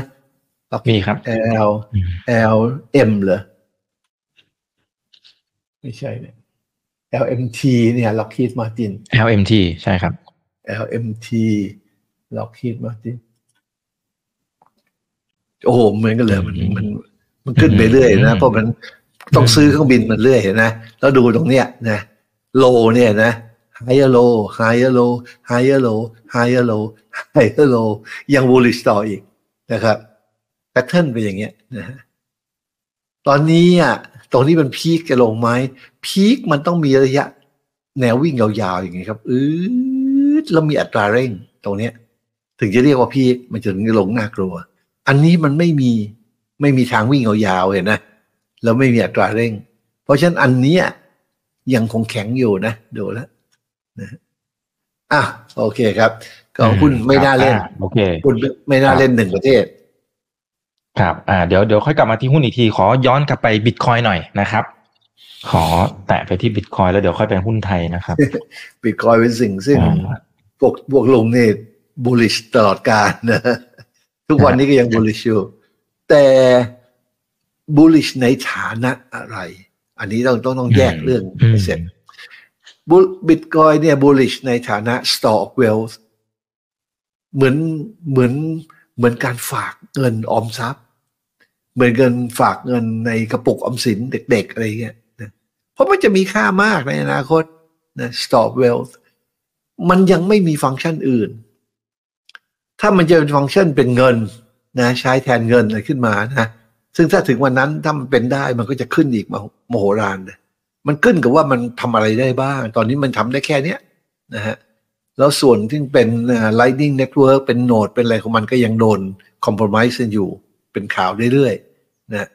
มีครับ L L M เหรอไม่ใช่เนี่ย LMT เนี่ย Lockheed Martin LMT ใช่ครับ LMT Lockheed Martin โอ้โหเหมือนกันเลยมันมันมันขึ้นไปเรื่อยนะ เพราะมันต้องซื้อเครื่องบินมันเรื่อยนะ แล้วดูตรงเนี้ยนะโลเนี่ยนะ higher low higher low higher low higher low higher low ยัง bullish ต่ออีกนะครับแพทเทิร์นเป็นอย่างเงี้ยนะฮะตอนนี้อะตรงนี้มันพีคจะลงไหมพีคมันต้องมีระยะ แนววิ่งยาวๆอย่างเงี้ยครับ อืด แล้วมีอัตราเร่งตรงเนี้ย ถึงจะเรียกว่าพีคมันจะถึงจะลงน่ากลัว อันนี้มันไม่มีไม่มีทางวิ่งยาวๆเห็นนะแล้วไม่มีอัตราเร่ง เพราะฉะนั้นอันนี้ยังคงแข็งอยู่นะดูแล้วนะอะโอเคครับ ก็หุ้นไม่น่าเล่นโอเคหุ้นไม่น่าเล่นหนึ่งประเทศ ครับอ่าเดี๋ยวเดี๋ยวค่อยกลับมาที่หุ้นอีกที ขอย้อนกลับไปบิตคอยหน่อยนะครับขอแตะไปที่บิตคอยแล้วเดี๋ยวค่อยไปหุ้นไทยนะครับบิตคอยเป็นสิ่งซึ่งพ วกพวกลงเนี่ยบูลลิชตลอดการนะทุกวันนี้ก็ยังบูลลิชอยู่แต่บูลลิชในฐานะอะไร อันนี้ต้องต้องต้องแยกเรื่องให้เสร็จบิตคอยเนี่ยบูลลิชในฐานะ store of wealth เหมือนเหมือนเหมือนการฝากเงินออมทรัพย์ เหมือนเงินฝากเงินในกระปุกออมสินเด็กๆ อะไรเงี้ยนะเพราะมันจะมีค่ามากในอนาคตนะ stop wealth มันยังไม่มีฟังก์ชันอื่น ถ้ามันจะเป็นฟังก์ชันเป็นเงินนะใช้แทนเงินอะไรขึ้นมานะซึ่งถ้าถึงวันนั้นถ้ามันเป็นได้มันก็จะขึ้นอีกมโหฬารเลยมันขึ้นกับว่ามันทำอะไรได้บ้าง ตอนนี้มันทำได้แค่เนี้ยนะฮะแล้วส่วนที่เป็น Lightning Network เป็นโนดเป็นอะไรของมันก็ยังโดนคอม p r o m i s e อยู่ เป็นข่าวเรื่อยๆนะ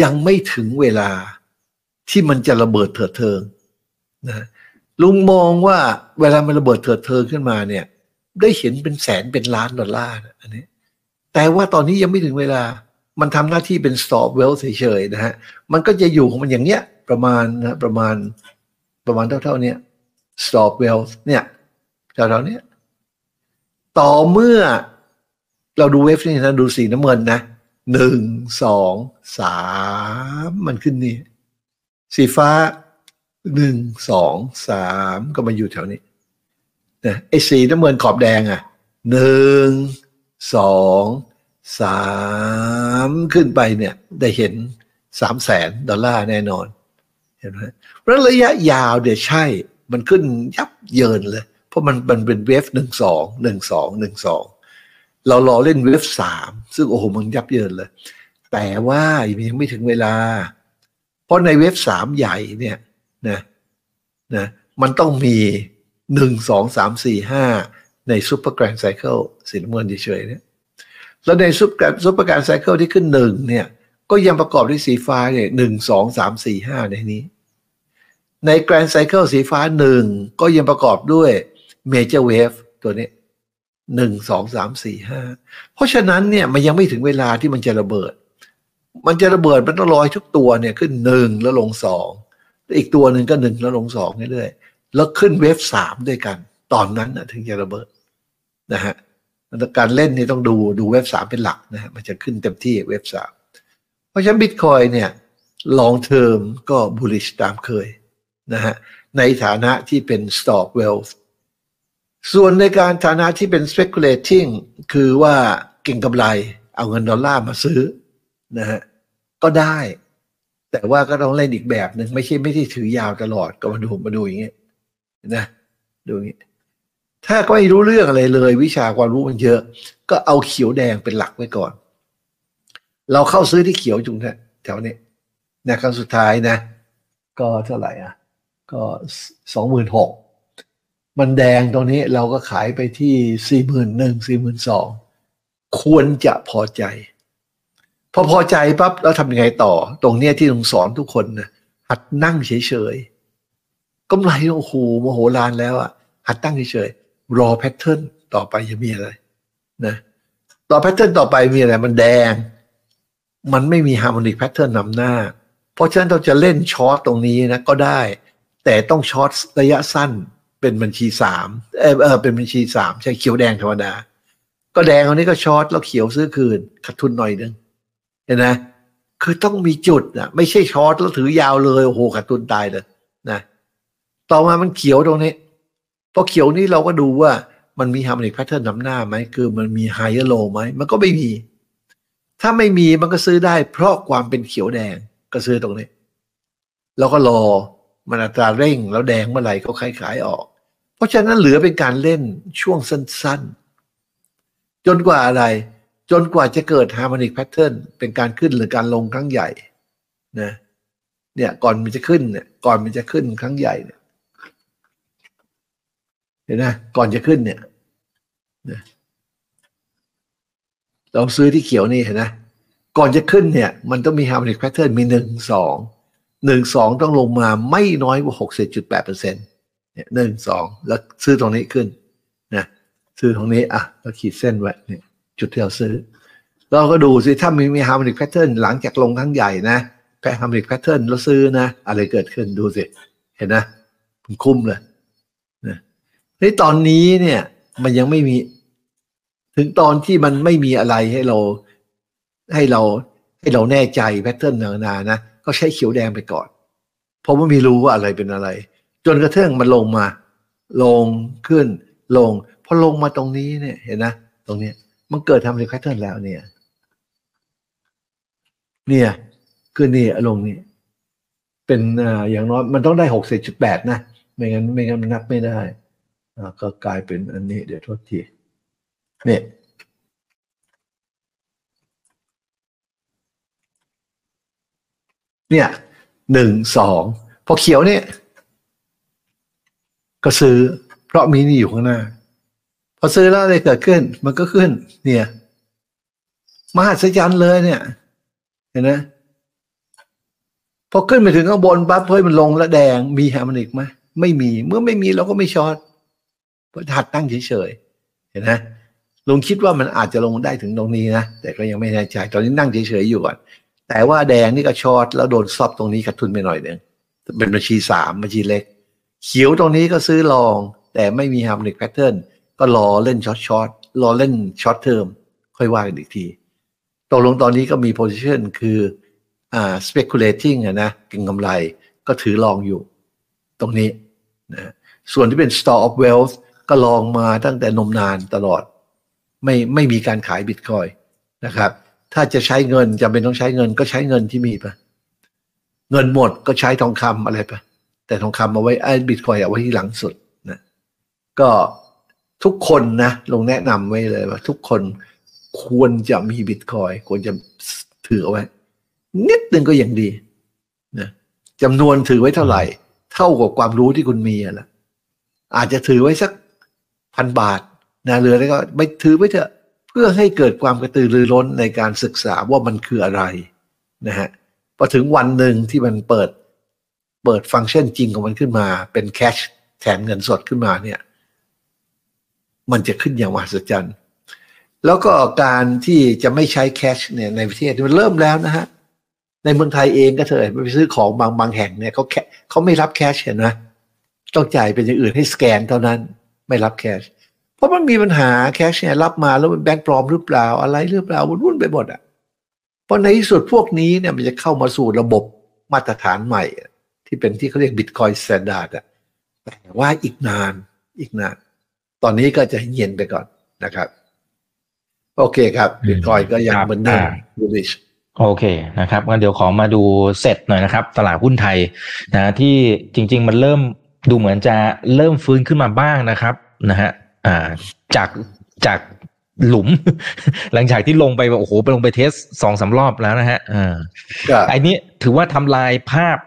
ยังไม่ถึงเวลาที่มันจะระเบิดเถิดเทิงนะ ลุงมองว่าเวลามันระเบิดเถิดเทิงขึ้นมาเนี่ย ได้เห็นเป็นแสนเป็นล้านดอลลาร์อันนี้ แต่ว่าตอนนี้ยังไม่ถึงเวลา มันทำหน้าที่เป็น stop well เฉยๆนะฮะ มันก็จะอยู่ของมันอย่างเนี้ยประมาณนะประมาณประมาณเท่าๆเนี้ stop well เนี่ยแถวๆเนี้ยต่อเมื่อเราดูเวฟนี่นะดูสีน้ำเงินนะหนึ่งสองสามมันขึ้นนี่สีฟ้า หนึ่งสองสามก็มาอยู่แถวนี้นะไอ้สีน้ำเงินขอบแดงอะหนึ่งสองสามขึ้นไปเนี่ยได้เห็นสามแสนดอลลาร์แน่นอนเห็นไหมเพราะระยะยาวเดี๋ยวใช่มันขึ้นยับเยินเลย เพราะมันมันเป็นเวฟหนึ่งสองหนึ่งสองหนึ่งสองเรารอเล่นเวฟสามซึ่งโอ้โหมันยับเยินเลย แต่ว่ายังไม่ถึงเวลา เพราะใน wave สามใหญ่เนี่ย นะนะมันต้องมีหนึ่งสองสามสี่ห้าใน super grand cycle สีน้ำเงินเฉยๆเนี่ยแล้วใน super super grand cycle ที่ขึ้นหนึ่งเนี่ย ก็ยังประกอบด้วยสีฟ้าเนี่ยหนึ่งสองสามสี่ห้าในนี้ ใน grand cycle สีฟ้าหนึ่งก็ยังประกอบด้วยmajor wave ตัวนี้หนึ่งสองสามสี่ห้าเพราะฉะนั้นเนี่ยมันยังไม่ถึงเวลาที่มันจะระเบิด มันจะระเบิดมันต้องรอทุกตัวเนี่ยขึ้นหนึ่งแล้วลงสอง อีกตัวหนึ่งก็หนึ่งแล้วลงสองเรื่อยๆแล้วขึ้น wave สามด้วยกัน ตอนนั้นนะถึงจะระเบิดนะฮะการเล่นนี่ต้องดูดู wave สามเป็นหลักนะฮะมันจะขึ้นเต็มที่ wave สามเพราะฉะนั้นบิตคอยเนี่ย long term ก็ bullish ตามเคยนะฮะในฐานะที่เป็น stock wealth ส่วนในการฐานะที่เป็น speculating คือว่าเก่งกำไร เอาเงินดอลลาร์มาซื้อนะฮะก็ได้ แต่ว่าก็ต้องเล่นอีกแบบหนึ่งไม่ใช่ไม่ได้ถือยาวตลอดก็มาดูมาดูอย่างเงี้ยนะดูอย่างเงี้ยถ้าก็ไม่รู้เรื่องอะไรเลย วิชาความรู้มันเยอะ ก็เอาเขียวแดงเป็นหลักไว้ก่อน เราเข้าซื้อที่เขียวจุงแถวนี้นะครั้งสุดท้ายนะ ก็เท่าไหร่อะ ก็สองหมื่นหกมันแดงตรงนี้เราก็ขายไปที่สี่หมื่นหนึ่งสี่หมื่นสองควรจะพอใจ พอพอใจปั๊บแล้วทำยังไงต่อ ตรงเนี้ยที่ลุงสอนทุกคนนะหัดนั่งเฉยๆกำไรโอ้โหโมโหลานแล้วอะหัดตั้งเฉยๆรอแพทเทิร์นต่อไปจะมีอะไรนะต่อ pattern ต่อไปมีอะไรมันแดง มันไม่มี harmonic pattern นำหน้า เพราะฉะนั้นเราจะเล่น short ตรงนี้นะก็ได้ แต่ต้อง short ระยะสั้นเป็นบัญชีสามเออเออเป็นบัญชีสามใช่เขียวแดงธรรมดา ก็แดงอันนี้ก็ short แล้วเขียวซื้อคืนขาดทุนหน่อยนึง เห็นไหมคือต้องมีจุดนะไม่ใช่ short แล้วถือยาวเลยโอ้โหขาดทุนตายเลยนะต่อมามันเขียวตรงนี้พอเขียวนี้เราก็ดูว่ามันมี harmonic pattern นำหน้าไหมคือมันมี higher low ไหมมันก็ไม่มี ถ้าไม่มีมันก็ซื้อได้ เพราะความเป็นเขียวแดงก็ซื้อตรงนี้ แล้วก็รอมันอัตราเร่งแล้วแดงเมื่อไหร่ก็ขายขายออก เพราะฉะนั้นเหลือเป็นการเล่นช่วงสั้น ๆ จนกว่าอะไร จนกว่าจะเกิด harmonic pattern เป็นการขึ้นหรือการลงครั้งใหญ่นะเนี่ยก่อนมันจะขึ้นเนี่ยก่อนมันจะขึ้นครั้งใหญ่เนี่ยเห็นไหมก่อนจะขึ้นเนี่ยนะเราซื้อที่เขียวนี่เห็นไหมก่อนจะขึ้นเนี่ย มันต้องมี harmonic pattern มีหนึ่งสองหนึ่งสองต้องลงมาไม่น้อยกว่าหกสิบจุดแปดเปอร์เซ็นต์เนี่ยหนึ่งสองแล้วซื้อตรงนี้ขึ้นนะซื้อตรงนี้อะเราขีดเส้นไว้เนี่ย จุดที่เราซื้อ เราก็ดูสิถ้ามีมี harmonic pattern หลังจากลงครั้งใหญ่นะแพ้ harmonic pattern แล้วซื้อนะ อะไรเกิดขึ้นดูสิ เห็นนะมันคุ้มเลยนะในตอนนี้เนี่ย มันยังไม่มี ถึงตอนที่มันไม่มีอะไรให้เราให้เราให้เราแน่ใจ pattern นานานะก็ใช้เขียวแดงไปก่อน เพราะว่ามีรู้ว่าอะไรเป็นอะไร จนกระทั่งมันลงมา ลงขึ้นลงพอลงมาตรงนี้เนี่ย เห็นนะตรงเนี้ย มันเกิดทำในแพทเทิร์นแล้วเนี่ย เนี่ยคือนี่ลงนี่เป็นออย่างน้อยมันต้องได้หกสิบจุดแปดนะ ไม่งั้นไม่งั้นมันนับไม่ได้ก็กลายเป็นอันนี้ เดี๋ยวโทษทีเนี่ยเนี่ยหนึ่งสองพอเขียวเนี่ย ก็ซื้อเพราะมีนี่อยู่ข้างหน้า พอซื้อแล้วอะไรเกิดขึ้น มันก็ขึ้น เนี่ยมหัศจรรย์เลยเนี่ย เห็นไหมพอขึ้นไปถึงข้างบนปั๊บเฮ้ยมันลงแล้วแดงมีแฮมันอีกไหมไม่มีเมื่อไม่มีเราก็ไม่ช็อตเพราะหัดตั้งเฉยๆเห็นไหมลงคิดว่ามันอาจจะลงได้ถึงตรงนี้นะแต่ก็ยังไม่แน่ใจ ตอนนี้นั่งเฉยๆอยู่ก่อนแต่ว่าแดงนี่ก็ short แล้วโดน stop ตรงนี้ขาดทุนไปหน่อยหนึ่งเป็นบัญชีสามบัญชีเล็ก เขียวตรงนี้ก็ซื้อ long แต่ไม่มี harmonic pattern ก็รอเล่น short short รอเล่น short term ค่อยว่ากันอีกทีตกลงตอนนี้ก็มี position คืออ่า speculating อะนะเก็งกำไรก็ถือ long อยู่ ตรงนี้นะส่วนที่เป็น store of wealth ก็ long มาตั้งแต่นมนานตลอด ไม่ไม่มีการขายบิตคอยนะครับ ถ้าจะใช้เงินจำเป็นต้องใช้เงินก็ใช้เงินที่มีไปเงินหมดก็ใช้ทองคำอะไรไปแต่ทองคำเอาไว้ไอ้บิตคอยเอาไว้ที่หลังสุดนะก็ ทุกคนนะลงแนะนำไว้เลยว่า ทุกคนควรจะมีบิตคอยควรจะถือเอาไว้ นิดนึงก็ยังดีนะจำนวนถือไว้เท่าไหร่ เท่ากับความรู้ที่คุณมีอะละอาจจะถือไว้สักพันบาทนะเหลือแล้วก็ไม่ถือไว้เถอะเพื่อให้เกิดความกระตือรือร้นในการศึกษาว่ามันคืออะไรนะฮะพอถึงวันหนึ่งที่มันเปิดเปิดฟังก์ชันจริงของมันขึ้นมา เป็นแคชแทนเงินสดขึ้นมาเนี่ย มันจะขึ้นอย่างมหัศจรรย์ แล้วก็การที่จะไม่ใช้แคชเนี่ยในประเทศมันเริ่มแล้วนะฮะ ในเมืองไทยเองก็เถอะไปซื้อของบางบางแห่งเนี่ยเขาแคเขาไม่รับ cash เห็นไหมต้องจ่ายเป็นอย่างอื่นให้สแกนเท่านั้น ไม่รับ cash เพราะมันมีปัญหา cash เนี่ยรับมาแล้วมันแบงค์ปลอมหรือเปล่าอะไรหรือเปล่าวุ่นไปหมดอะเพราะในที่สุดพวกนี้เนี่ยมันจะเข้ามาสู่ระบบมาตรฐานใหม่ ที่เป็นที่เขาเรียก Bitcoin standard อะแต่ว่าอีกนานอีกนาน ตอนนี้ก็จะเย็นไปก่อนนะครับ โอเคครับบิตคอยก็ยังเหมือนเดิม bullish โอเคนะครับงั้นเดี๋ยวขอมาดูเสร็จหน่อยนะครับ ตลาดหุ้นไทยนะที่จริง ๆ มันเริ่มดูเหมือนจะเริ่มฟื้นขึ้นมาบ้างนะครับนะฮะอ่าจากจากหลุม หลังจากที่ลงไปโอ้โหไปลงไปเทสสองสารอบแล้วนะฮะอ่าก็ไอ้นี้ถือว่าทำลายภาพ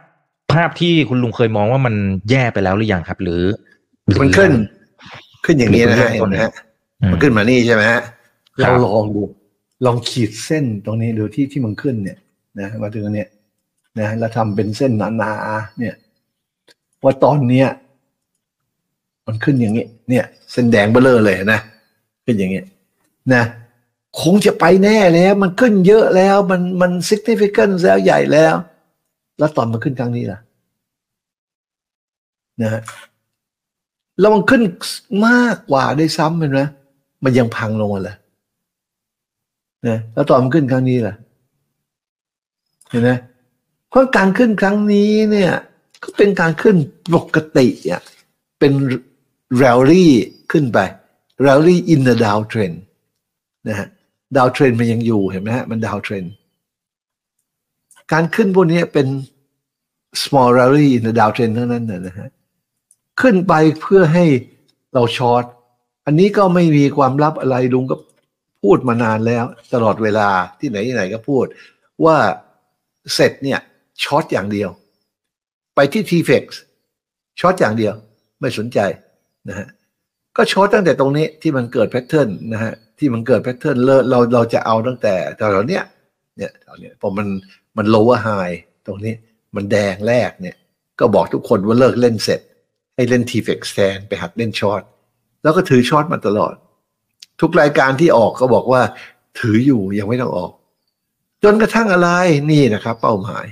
ภาพที่คุณลุงเคยมองว่ามันแย่ไปแล้วหรือยังครับ หรือหรือมันขึ้น ขึ้นอย่างนี้นะฮะหรือเห็นไหมฮะอืมันขึ้นมานี่ใช่ไหมฮะครัเราบลองดู ลองขีดเส้นตรงนี้ดูที่ที่มันขึ้นเนี่ย นะมาถึงอันเนี้ยนะแล้วทำเป็นเส้นหนาๆเนี่ย ว่าตอนเนี้ยมันขึ้นอย่างนี้เนี่ย เส้นแดงเบลอเลยนะขึ้นอย่างนี้นะคงจะไปแน่แล้ว มันขึ้นเยอะแล้ว มันมัน significant แล้วใหญ่แล้ว แล้วตอนมันขึ้นครั้งนี้ล่ะนะฮะ แล้วมันขึ้นมากกว่าได้ซ้ำเห็นไหมมันยังพังลงมาเลยนะแล้วตอนมันขึ้นครั้งนี้ล่ะ เห็นไหมเพราะการขึ้นครั้งนี้เนี่ย ก็เป็นการขึ้นปกติอะเป็น rally ขึ้นไป rally in the downtrend นะฮะ downtrend มันยังอยู่เห็นไหมฮะมัน downtrend การขึ้นพวกนี้เป็น small rally in the downtrend เท่านั้นนะนะฮะ ขึ้นไปเพื่อให้เรา short อันนี้ก็ไม่มีความลับอะไรลุงก็พูดมานานแล้ว ตลอดเวลาที่ไหนที่ไหนก็พูด ว่าเสร็จเนี่ย short อย่างเดียว ไปที่ TFEX short อย่างเดียว ไม่สนใจนะฮะก็ short ตั้งแต่ตรงนี้ที่มันเกิด pattern นะฮะที่มันเกิด pattern เราเราจะเอาตั้งแต่แถวเนี้ยเนี่ยแถวเนี้ยพอมันมัน lower high ตรงนี้มันแดงแรกเนี่ย ก็บอกทุกคนว่าเลิกเล่นเสร็จ ให้เล่น t f e x แทนไปหัดเล่นช็อตแล้วก็ถือช็อตมาตลอด ทุกรายการที่ออกก็บอกว่า ถืออยู่ยังไม่ต้องออก จนกระทั่งอะไรนี่นะครับ เป้าหมาย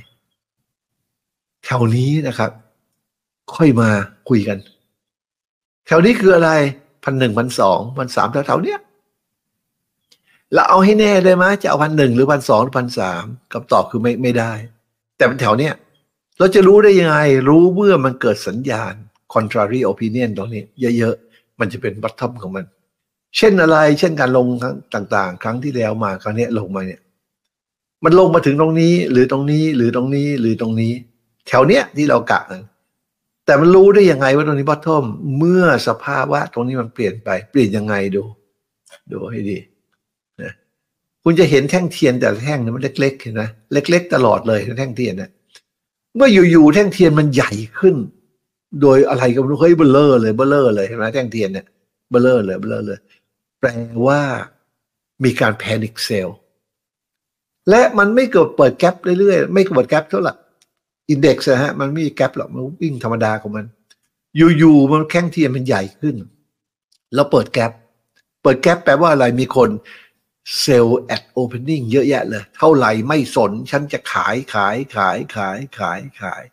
แถวนี้นะครับ ค่อยมาคุยกัน แถวนี้คืออะไรพันหนึ่งพันสองพันสามแถวๆเนี้ยแล้วเอาให้แน่ได้ไหมจะเอาพันหนึ่งหรือพันสองหรือพันสามคำตอบคือไม่ไม่ได้ แต่เป็นแถวเนี้ยเราจะรู้ได้ยังไง รู้เมื่อมันเกิดสัญญาณ contrary opinion ตรงนี้ เยอะๆ มันจะเป็น bottom ของมัน เช่นอะไร เช่นการลงครั้งต่าง ๆ ครั้งที่แล้วมาครั้งนี้ลงมาเนี่ย มันลงมาถึงตรงนี้ หรือตรงนี้หรือตรงนี้หรือตรงนี้ แถวเนี้ยที่เรากะแต่มันรู้ได้ยังไงว่าตรงนี้ bottom เมื่อสภาพว่าตรงนี้มันเปลี่ยนไป เปลี่ยนยังไงดู ดูให้ดีนะคุณจะเห็นแท่งเทียนแต่แท่งนี่มันเล็กๆเห็นไหมเล็ก ๆ ตลอดเลยแท่งเทียนนะเมื่ออยู่ๆแท่งเทียนมันใหญ่ขึ้น โดยอะไรก็ไม่รู้เฮ้ยเบ้อเร่อเลยเบ้อเร่อเลยเห็นไหมแท่งเทียนเนี่ยเบ้อเร่อเลยเบ้อเร่อเลย แปลว่ามีการ panic sellและมันไม่เกิดเปิดแกลบเรื่อยๆ ไม่เปิดแกลบเท่าไหร่อินเด็กซ์นะฮะ มันไม่มีแกลบหรอก มันวิ่งธรรมดาของมัน อยู่ๆ มันแข้งเทียนมันใหญ่ขึ้น แล้วเปิดแกลบเปิดแกลบแปลว่าอะไรมีคนเซลล์แอดโอเพนนิ่งเยอะแยะเลย เท่าไหร่ไม่สน ฉันจะขายขายขายขายขายขาย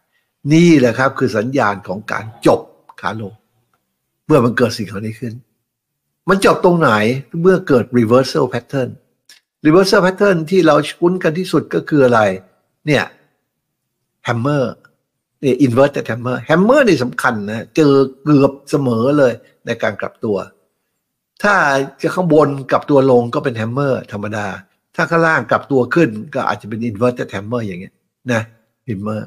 นี่แหละครับ คือสัญญาณของการจบขาลง เมื่อมันเกิดสิ่งเหล่านี้ขึ้น มันจบตรงไหนเมื่อเกิด reversal pattern reversal pattern ที่เราคุ้นกันที่สุดก็คืออะไร เนี่ย hammer เนี่ย inverted hammer hammer นี่สำคัญนะ เจอเกือบเสมอเลยในการกลับตัว ถ้าจะข้างบนกลับตัวลงก็เป็น hammer ธรรมดา ถ้าข้างล่างกลับตัวขึ้นก็อาจจะเป็น inverted hammer อย่างเงี้ยนะ hammer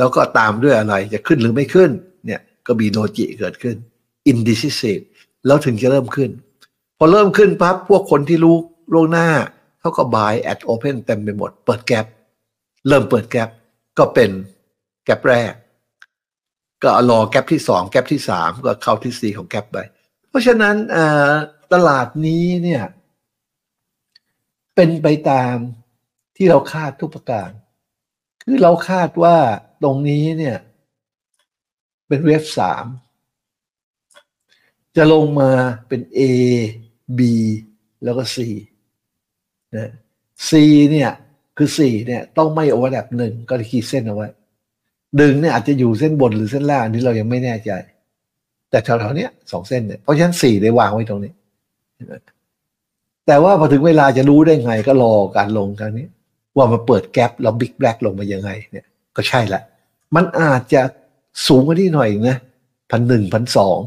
แล้วก็ตามด้วยอะไรจะขึ้นหรือไม่ขึ้นเนี่ยก็มีโนจิเกิดขึ้น indecisive แล้วถึงจะเริ่มขึ้น พอเริ่มขึ้นปั๊บพวกคนที่รู้ล่วงหน้าเขาก็ buy at open เต็มไปหมด เปิดแกลบเริ่มเปิดแกลบก็เป็นแกลบแรก ก็รอแกลบที่สองแกลบที่สามก็เข้าที่สี่ของแกลบไป เพราะฉะนั้นตลาดนี้เนี่ยเป็นไปตามที่เราคาดทุกประการ คือเราคาดว่า ตรงนี้เนี่ย เป็นเวฟสามจะลงมาเป็น A B แล้วก็ C นะ C เนี่ยคือ 4 เนี่ยต้องไม่โอเวอร์แลปหนึ่งก็ขีดเส้นเอาไว้ดึงเนี่ยอาจจะอยู่เส้นบนหรือเส้นล่างนี้เรายังไม่แน่ใจ แต่แถวๆนี้สองเส้นเนี่ยเพราะฉะนั้นสี่ได้วางไว้ตรงนี้ แต่ว่าพอถึงเวลาจะรู้ได้ไงก็รอการลงครั้งนี้ ว่ามาเปิด gap แล้ว big black ลงมายังไงเนี่ยก็ใช่ละ มันอาจจะสูงกว่านี้หน่อยนะพันหนึ่งพันสอง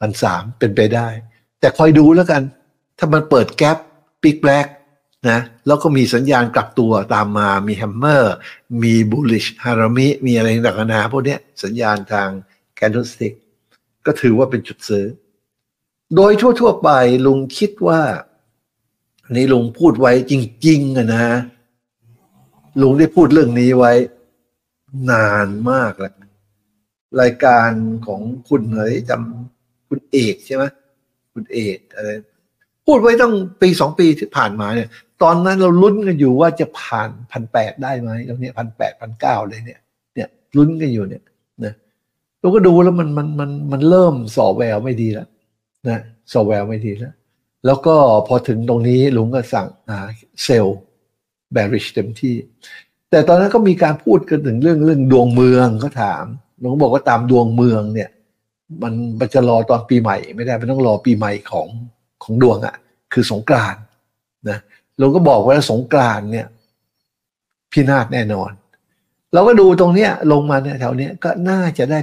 พันสามเป็นไปได้ แต่คอยดูแล้วกัน ถ้ามันเปิด gap big black นะแล้วก็มีสัญญาณกลับตัวตามมามี hammer มี bullish harami มีอะไรต่างๆพวกนี้สัญญาณทาง candlestick ก็ถือว่าเป็นจุดซื้อ โดยทั่วๆไปลุงคิดว่านี่ลุงพูดไว้จริงๆนะลุงได้พูดเรื่องนี้ไว้ นานมากแล้วรายการของคุณเฮ้ยจำคุณเอกใช่ไหมคุณเอกอะไรพูดไว้ตั้งปีสองปีที่ผ่านมาเนี่ย ตอนนั้นเราลุ้นกันอยู่ว่าจะผ่านพันแปดได้ไหมตรงนี้พันแปดพันเก้าเลยเนี่ย เนี่ยลุ้นกันอยู่เนี่ยนะเราก็ดูแล้วมันมันมันมันเริ่มสอแววไม่ดีแล้วนะสอแววไม่ดีแล้ว แล้วก็พอถึงตรงนี้ลุงก็สั่งอ่าเซลล์แบริชเต็มที่ แต่ตอนนั้นก็มีการพูดกันถึงเรื่องเรื่องดวงเมืองก็ถามลุงบอกว่าตามดวงเมืองเนี่ย มันมันจะรอตอนปีใหม่ ไม่ได้มันต้องรอปีใหม่ของของดวงอะ่ะ คือสงกรานนะเราก็บอกว่าสงกรานเนี่ยพินาศแน่นอน เราก็ดูตรงเนี้ยลงมาเนี่ยแถวเนี้ยก็น่าจะได้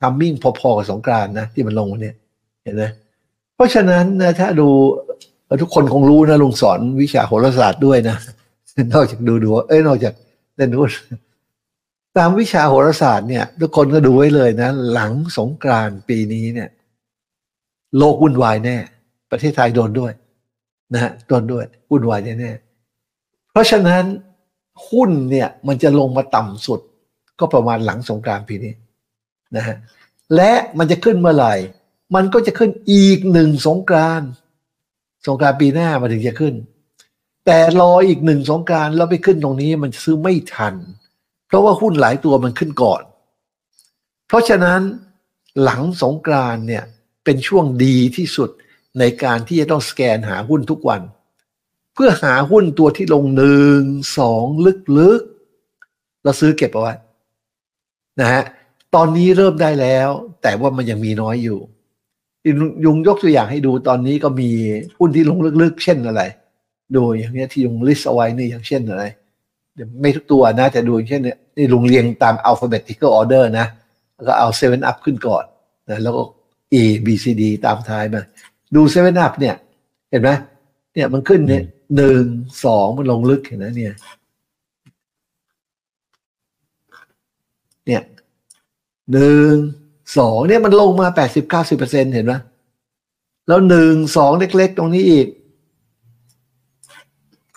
ทัมมิ่งพอๆกับสงกรานนะที่มันลงวันนี้เห็นไหมเพราะฉะนั้นนะถ้าดูทุกคนคงรู้นะลุงสอนวิชาโหราศาสตร์ด้วยนะ นอกจากดูดูเอ้ยนอกจากเล่นดูตามวิชาโหราศาสตร์เนี่ย ทุกคนก็ดูไว้เลยนะ หลังสงกรานปีนี้เนี่ย โลกวุ่นวายแน่ ประเทศไทยโดนด้วย นะฮะโดนด้วยวุ่นวายแน่เพราะฉะนั้นหุ้นเนี่ยมันจะลงมาต่ำสุด ก็ประมาณหลังสงกรานปีนี้นะฮะและมันจะขึ้นเมื่อไหร่ มันก็จะขึ้นอีกหนึ่งสงกรานสงกรานปีหน้ามาถึงจะขึ้น แต่รออีกหนึ่งสงกานต์แล้วไปขึ้นตรงนี้มันซื้อไม่ทัน เพราะว่าหุ้นหลายตัวมันขึ้นก่อน เพราะฉะนั้นหลังสงกรานเนี่ยเป็นช่วงดีที่สุดในการที่จะต้องสแกนหาหุ้นทุกวัน เพื่อหาหุ้นตัวที่ลงหนึ่งสองลึกๆเราซื้อเก็บเอาไว้นะฮะตอนนี้เริ่มได้แล้ว แต่ว่ามันยังมีน้อยอยู่ ยุงยกตัวอย่างให้ดูตอนนี้ก็มีหุ้นที่ลงลึกๆ เช่นอะไร ดูอย่างนี้ที่ยุงลิสเอาไว้นี่อย่างเช่นอะไรไม่ทุกตัวนะ แต่ดูเช่นนี่ลุงเรียงตาม alphabetical order นะ แล้วก็เอา 7 up ขึ้นก่อนนะแล้วก็ A B C D ตามท้ายมาดูเซเว่นอัพเนี่ย เห็นไหมเนี่ยมันขึ้นเนี่ยหนึ่งสองมันลงลึกเห็นไหมเนี่ยเนี่ยหนึ่งสองเนี่ยมันลงมาแปดสิบเก้าสิบเปอร์เซ็นเห็นไหมแล้วหนึ่งสองเล็ก ๆ ตรงนี้อีก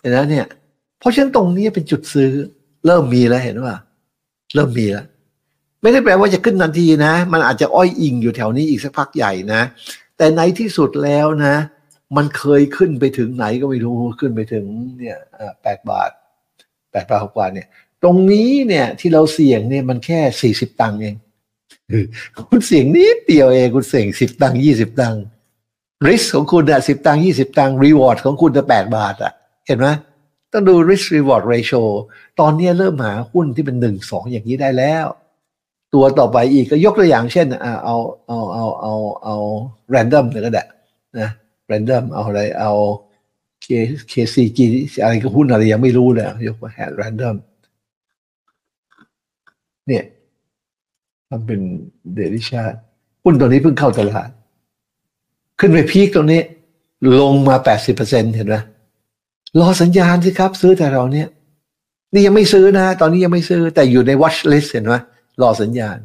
เห็นไหมเนี่ย เพราะฉะนั้นตรงนี้เป็นจุดซื้อเริ่มมีแล้วเห็นว่า เริ่มมีแล้ว ไม่ได้แปลว่าจะขึ้นทันทีนะ มันอาจจะอ้อยอิงอยู่แถวนี้อีกสักพักใหญ่นะ แต่ในที่สุดแล้วนะ มันเคยขึ้นไปถึงไหนก็ไม่รู้ขึ้นไปถึงเนี่ยแปดบาทแปดบาทกว่าเนี่ย ตรงนี้เนี่ยที่เราเสี่ยงเนี่ยมันแค่สี่สิบตังค์เองคุณเสี่ยงนิดเดียวเองคุณเสี่ยงสิบตังค์ยี่สิบตังค์ริสของคุณอะสิบตังค์ยี่สิบตังค์รีวอร์ดของคุณจะแปดบาทอะ เห็นไหมต้องดู risk reward ratio ตอนนี้เริ่มหาหุ้นที่เป็นหนึ่งสองอย่างนี้ได้แล้ว ตัวต่อไปอีกก็ยกตัวอย่างเช่นเอาเอาเอาเอาเอาเอา random เลยก็ได้นะ random เอาอะไรเอา K KCG อะไรก็หุ้นอะไรยังไม่รู้เลยยกมาแฮ random เนี่ยมันเป็นเดลิชาตหุ้นตัวนี้เพิ่งเข้าตลาด ขึ้นไปพีคตรงนี้ ลงมา 80%เห็นไหม รอสัญญาณสิครับ ซื้อแต่เราเนี่ย นี่ยังไม่ซื้อนะ ตอนนี้ยังไม่ซื้อแต่อยู่ใน watch list เห็นไหมรอสัญญาณ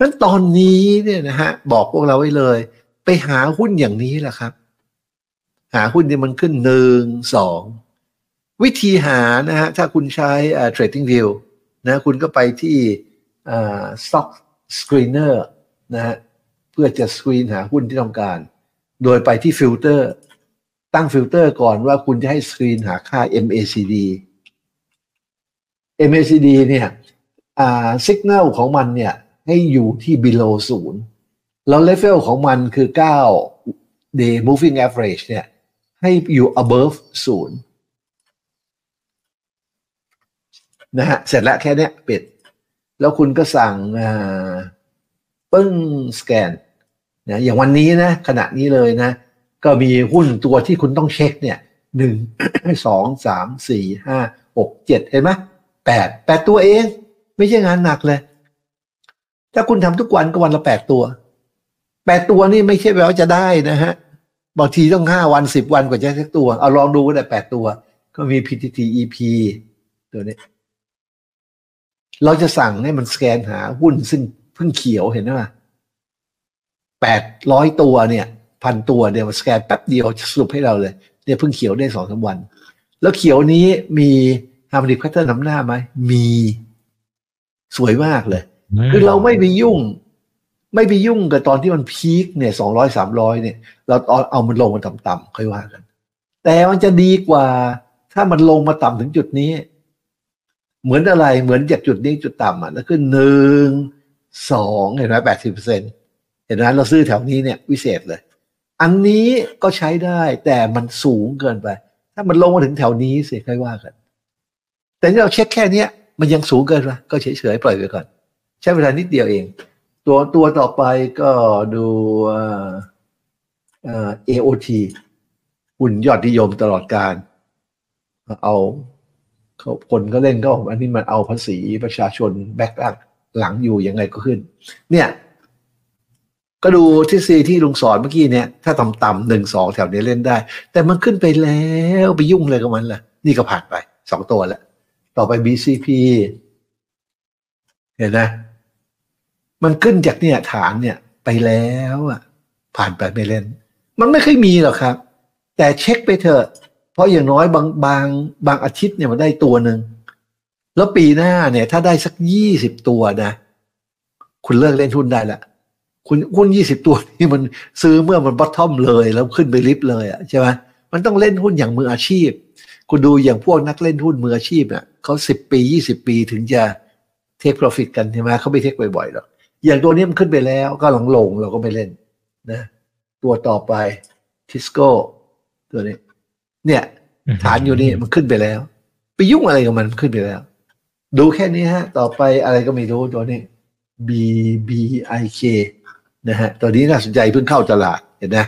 นั้นตอนนี้เนี่ยนะฮะบอกพวกเราไว้เลย ไปหาหุ้นอย่างนี้แหละครับ หาหุ้นที่มันขึ้นหนึ่งสองวิธีหานะฮะถ้าคุณใช้ uh, trading view นะคุณก็ไปที่ uh, stock screener นะฮะเพื่อจะสกรีนหาหุ้นที่ต้องการ โดยไปที่ฟิลเตอร์ ตั้งฟิลเตอร์ก่อนว่าคุณจะให้สกรีนหาค่า MACD MACD เนี่ยอ่าสัญญาณของมันเนี่ยให้อยู่ที่ below ศูนย์แล้ว level ของมันคือ 9 day moving average เนี่ยให้อยู่ above ศูนย์นะฮะ เสร็จแล้วแค่นี้ปิด แล้วคุณก็สั่งปึ้งสแกนนะอย่างวันนี้นะ ขณะนี้เลยนะ ก็มีหุ้นตัวที่คุณต้องเช็คเนี่ยหนึ่งสองสามสี่ห้าหกเจ็ดเห็นไหมแปดแปดตัวเอง ไม่ใช่งานหนักเลย ถ้าคุณทำทุกวันก็วันละแปดตัวแปดตัวนี่ไม่ใช่แปลว่าจะได้นะฮะบางทีต้องห้าวันสิบวันกว่าจะสักตัว เอาลองดูก็ได้แปดตัว ก็มี PTTEP ตัวนี้ เราจะสั่งให้มันสแกนหาหุ้นซึ่งเพิ่งเขียวเห็นไหมแปดร้อยตัวเนี่ย พันตัวเนี่ยมันสแกนแป๊บเดียวจะสรุปให้เราเลยเนี่ยเพิ่งเขียวได้สองสามวัน แล้วเขียวนี้มี harmonic pattern นำหน้าไหมมีสวยมากเลย คือเราไม่ไปยุ่ง ไม่ไปยุ่งกับตอนที่มัน peak เนี่ยสองร้อยสามร้อยเนี่ย เราเอาเอามันลงมาต่ำๆค่อยว่ากัน แต่มันจะดีกว่า ถ้ามันลงมาต่ำถึงจุดนี้ เหมือนอะไรเหมือนจากจุดนี้จุดต่ำอะแล้วขึ้นหนึ่งสองเห็นไหมแปดสิบเปอร์เซ็นเห็นไหมเราซื้อแถวนี้เนี่ย วิเศษเลย อันนี้ก็ใช้ได้แต่มันสูงเกินไป ถ้ามันลงมาถึงแถวนี้สิค่อยว่ากัน แต่ที่เราเช็คแค่เนี้ย มันยังสูงเกินไปก็เฉยๆปล่อยไปก่อน ใช้เวลานิดเดียวเอง ตัวตัวต่อไปก็ดูเอ่อ AOT หุ่นยอดนิยมตลอดการ เอาคนก็เล่นก็อันนี้มันเอาภาษีประชาชนแบกอัพหลังอยู่ยังไงก็ขึ้น เนี่ย ก็ดูที่ซีที่ลุงสอนเมื่อกี้เนี่ย ถ้าต่ำๆหนึ่งสองแถวนี้เล่นได้ แต่มันขึ้นไปแล้วไปยุ่งเลยกับมันล่ะ นี่ก็ผ่านไปสองตัวแล้ว ต่อไป BCP เห็นไหมมันขึ้นจากเนี่ยฐานเนี่ยไปแล้วอะ ผ่านไปไม่เล่น มันไม่เคยมีหรอกครับ แต่เช็คไปเถอะ เพราะอย่างน้อยบางบางบางอาทิตย์เนี่ยมันได้ตัวหนึ่งแล้วปีหน้าเนี่ย ถ้าได้สักยี่สิบตัวนะ คุณเลิกเล่นหุ้นได้ละ คุณหุ้นยี่สิบตัวนี่มันซื้อเมื่อมันบอททอมเลยแล้วขึ้นไปลิฟต์เลยอะใช่ไหมมันต้องเล่นหุ้นอย่างมืออาชีพ คุณดูอย่างพวกนักเล่นหุ้นมืออาชีพเนี่ยเขาสิบปียี่สิบปีถึงจะเทคโปรฟิตกันใช่ไหมเขาไม่เทคบ่อยๆหรอกอย่างตัวนี้มันขึ้นไปแล้วก็หลังลงเราก็ไม่เล่นนะ ตัวต่อไปทิสโก้ตัวนี้ เนี่ย ฐานอยู่นี่มันขึ้นไปแล้ว ไปยุ่งอะไรกับมันขึ้นไปแล้ว ดูแค่นี้ฮะ ต่อไปอะไรก็ไม่รู้ตัวนี้ B B I K นะฮะตัวนี้น่าสนใจเพิ่งเข้าตลาดเห็นไหม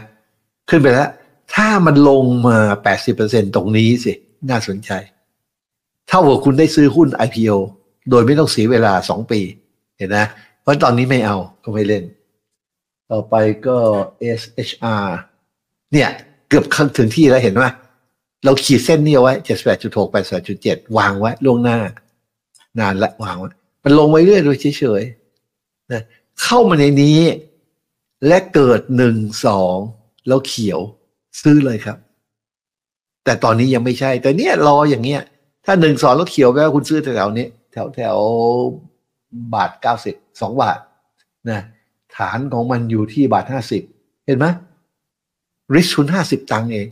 ขึ้นไปแล้ว ถ้ามันลงมาแปดสิบเปอร์เซ็นตรงนี้สิ น่าสนใจ เท่ากับคุณได้ซื้อหุ้น IPO โดยไม่ต้องเสียเวลาสองปี เห็นไหมเพราะตอนนี้ไม่เอาก็ไม่เล่น ต่อไปก็ SHR เนี่ย เกือบถึงที่แล้วเห็นไหมเราขีดเส้นนี้เอาไว้เจ็ดแปดจุดหกแปดจุดเจ็ดวางไว้ล่วงหน้า นานละวางไว้ มันลงไว้เรื่อยโดยเฉยๆนะเข้ามาในนี้ และเกิดหนึ่งสองแล้วเขียวซื้อเลยครับ แต่ตอนนี้ยังไม่ใช่ แต่เนี้ยรออย่างเงี้ย ถ้าหนึ่งสองแล้วเขียวแปลว่าคุณซื้อแถวๆนี้แถวแถวบาทเก้าสิบสองบาทนะฐานของมันอยู่ที่บาทห้าสิบเห็นไหมริชคุณห้าสิบตังเอง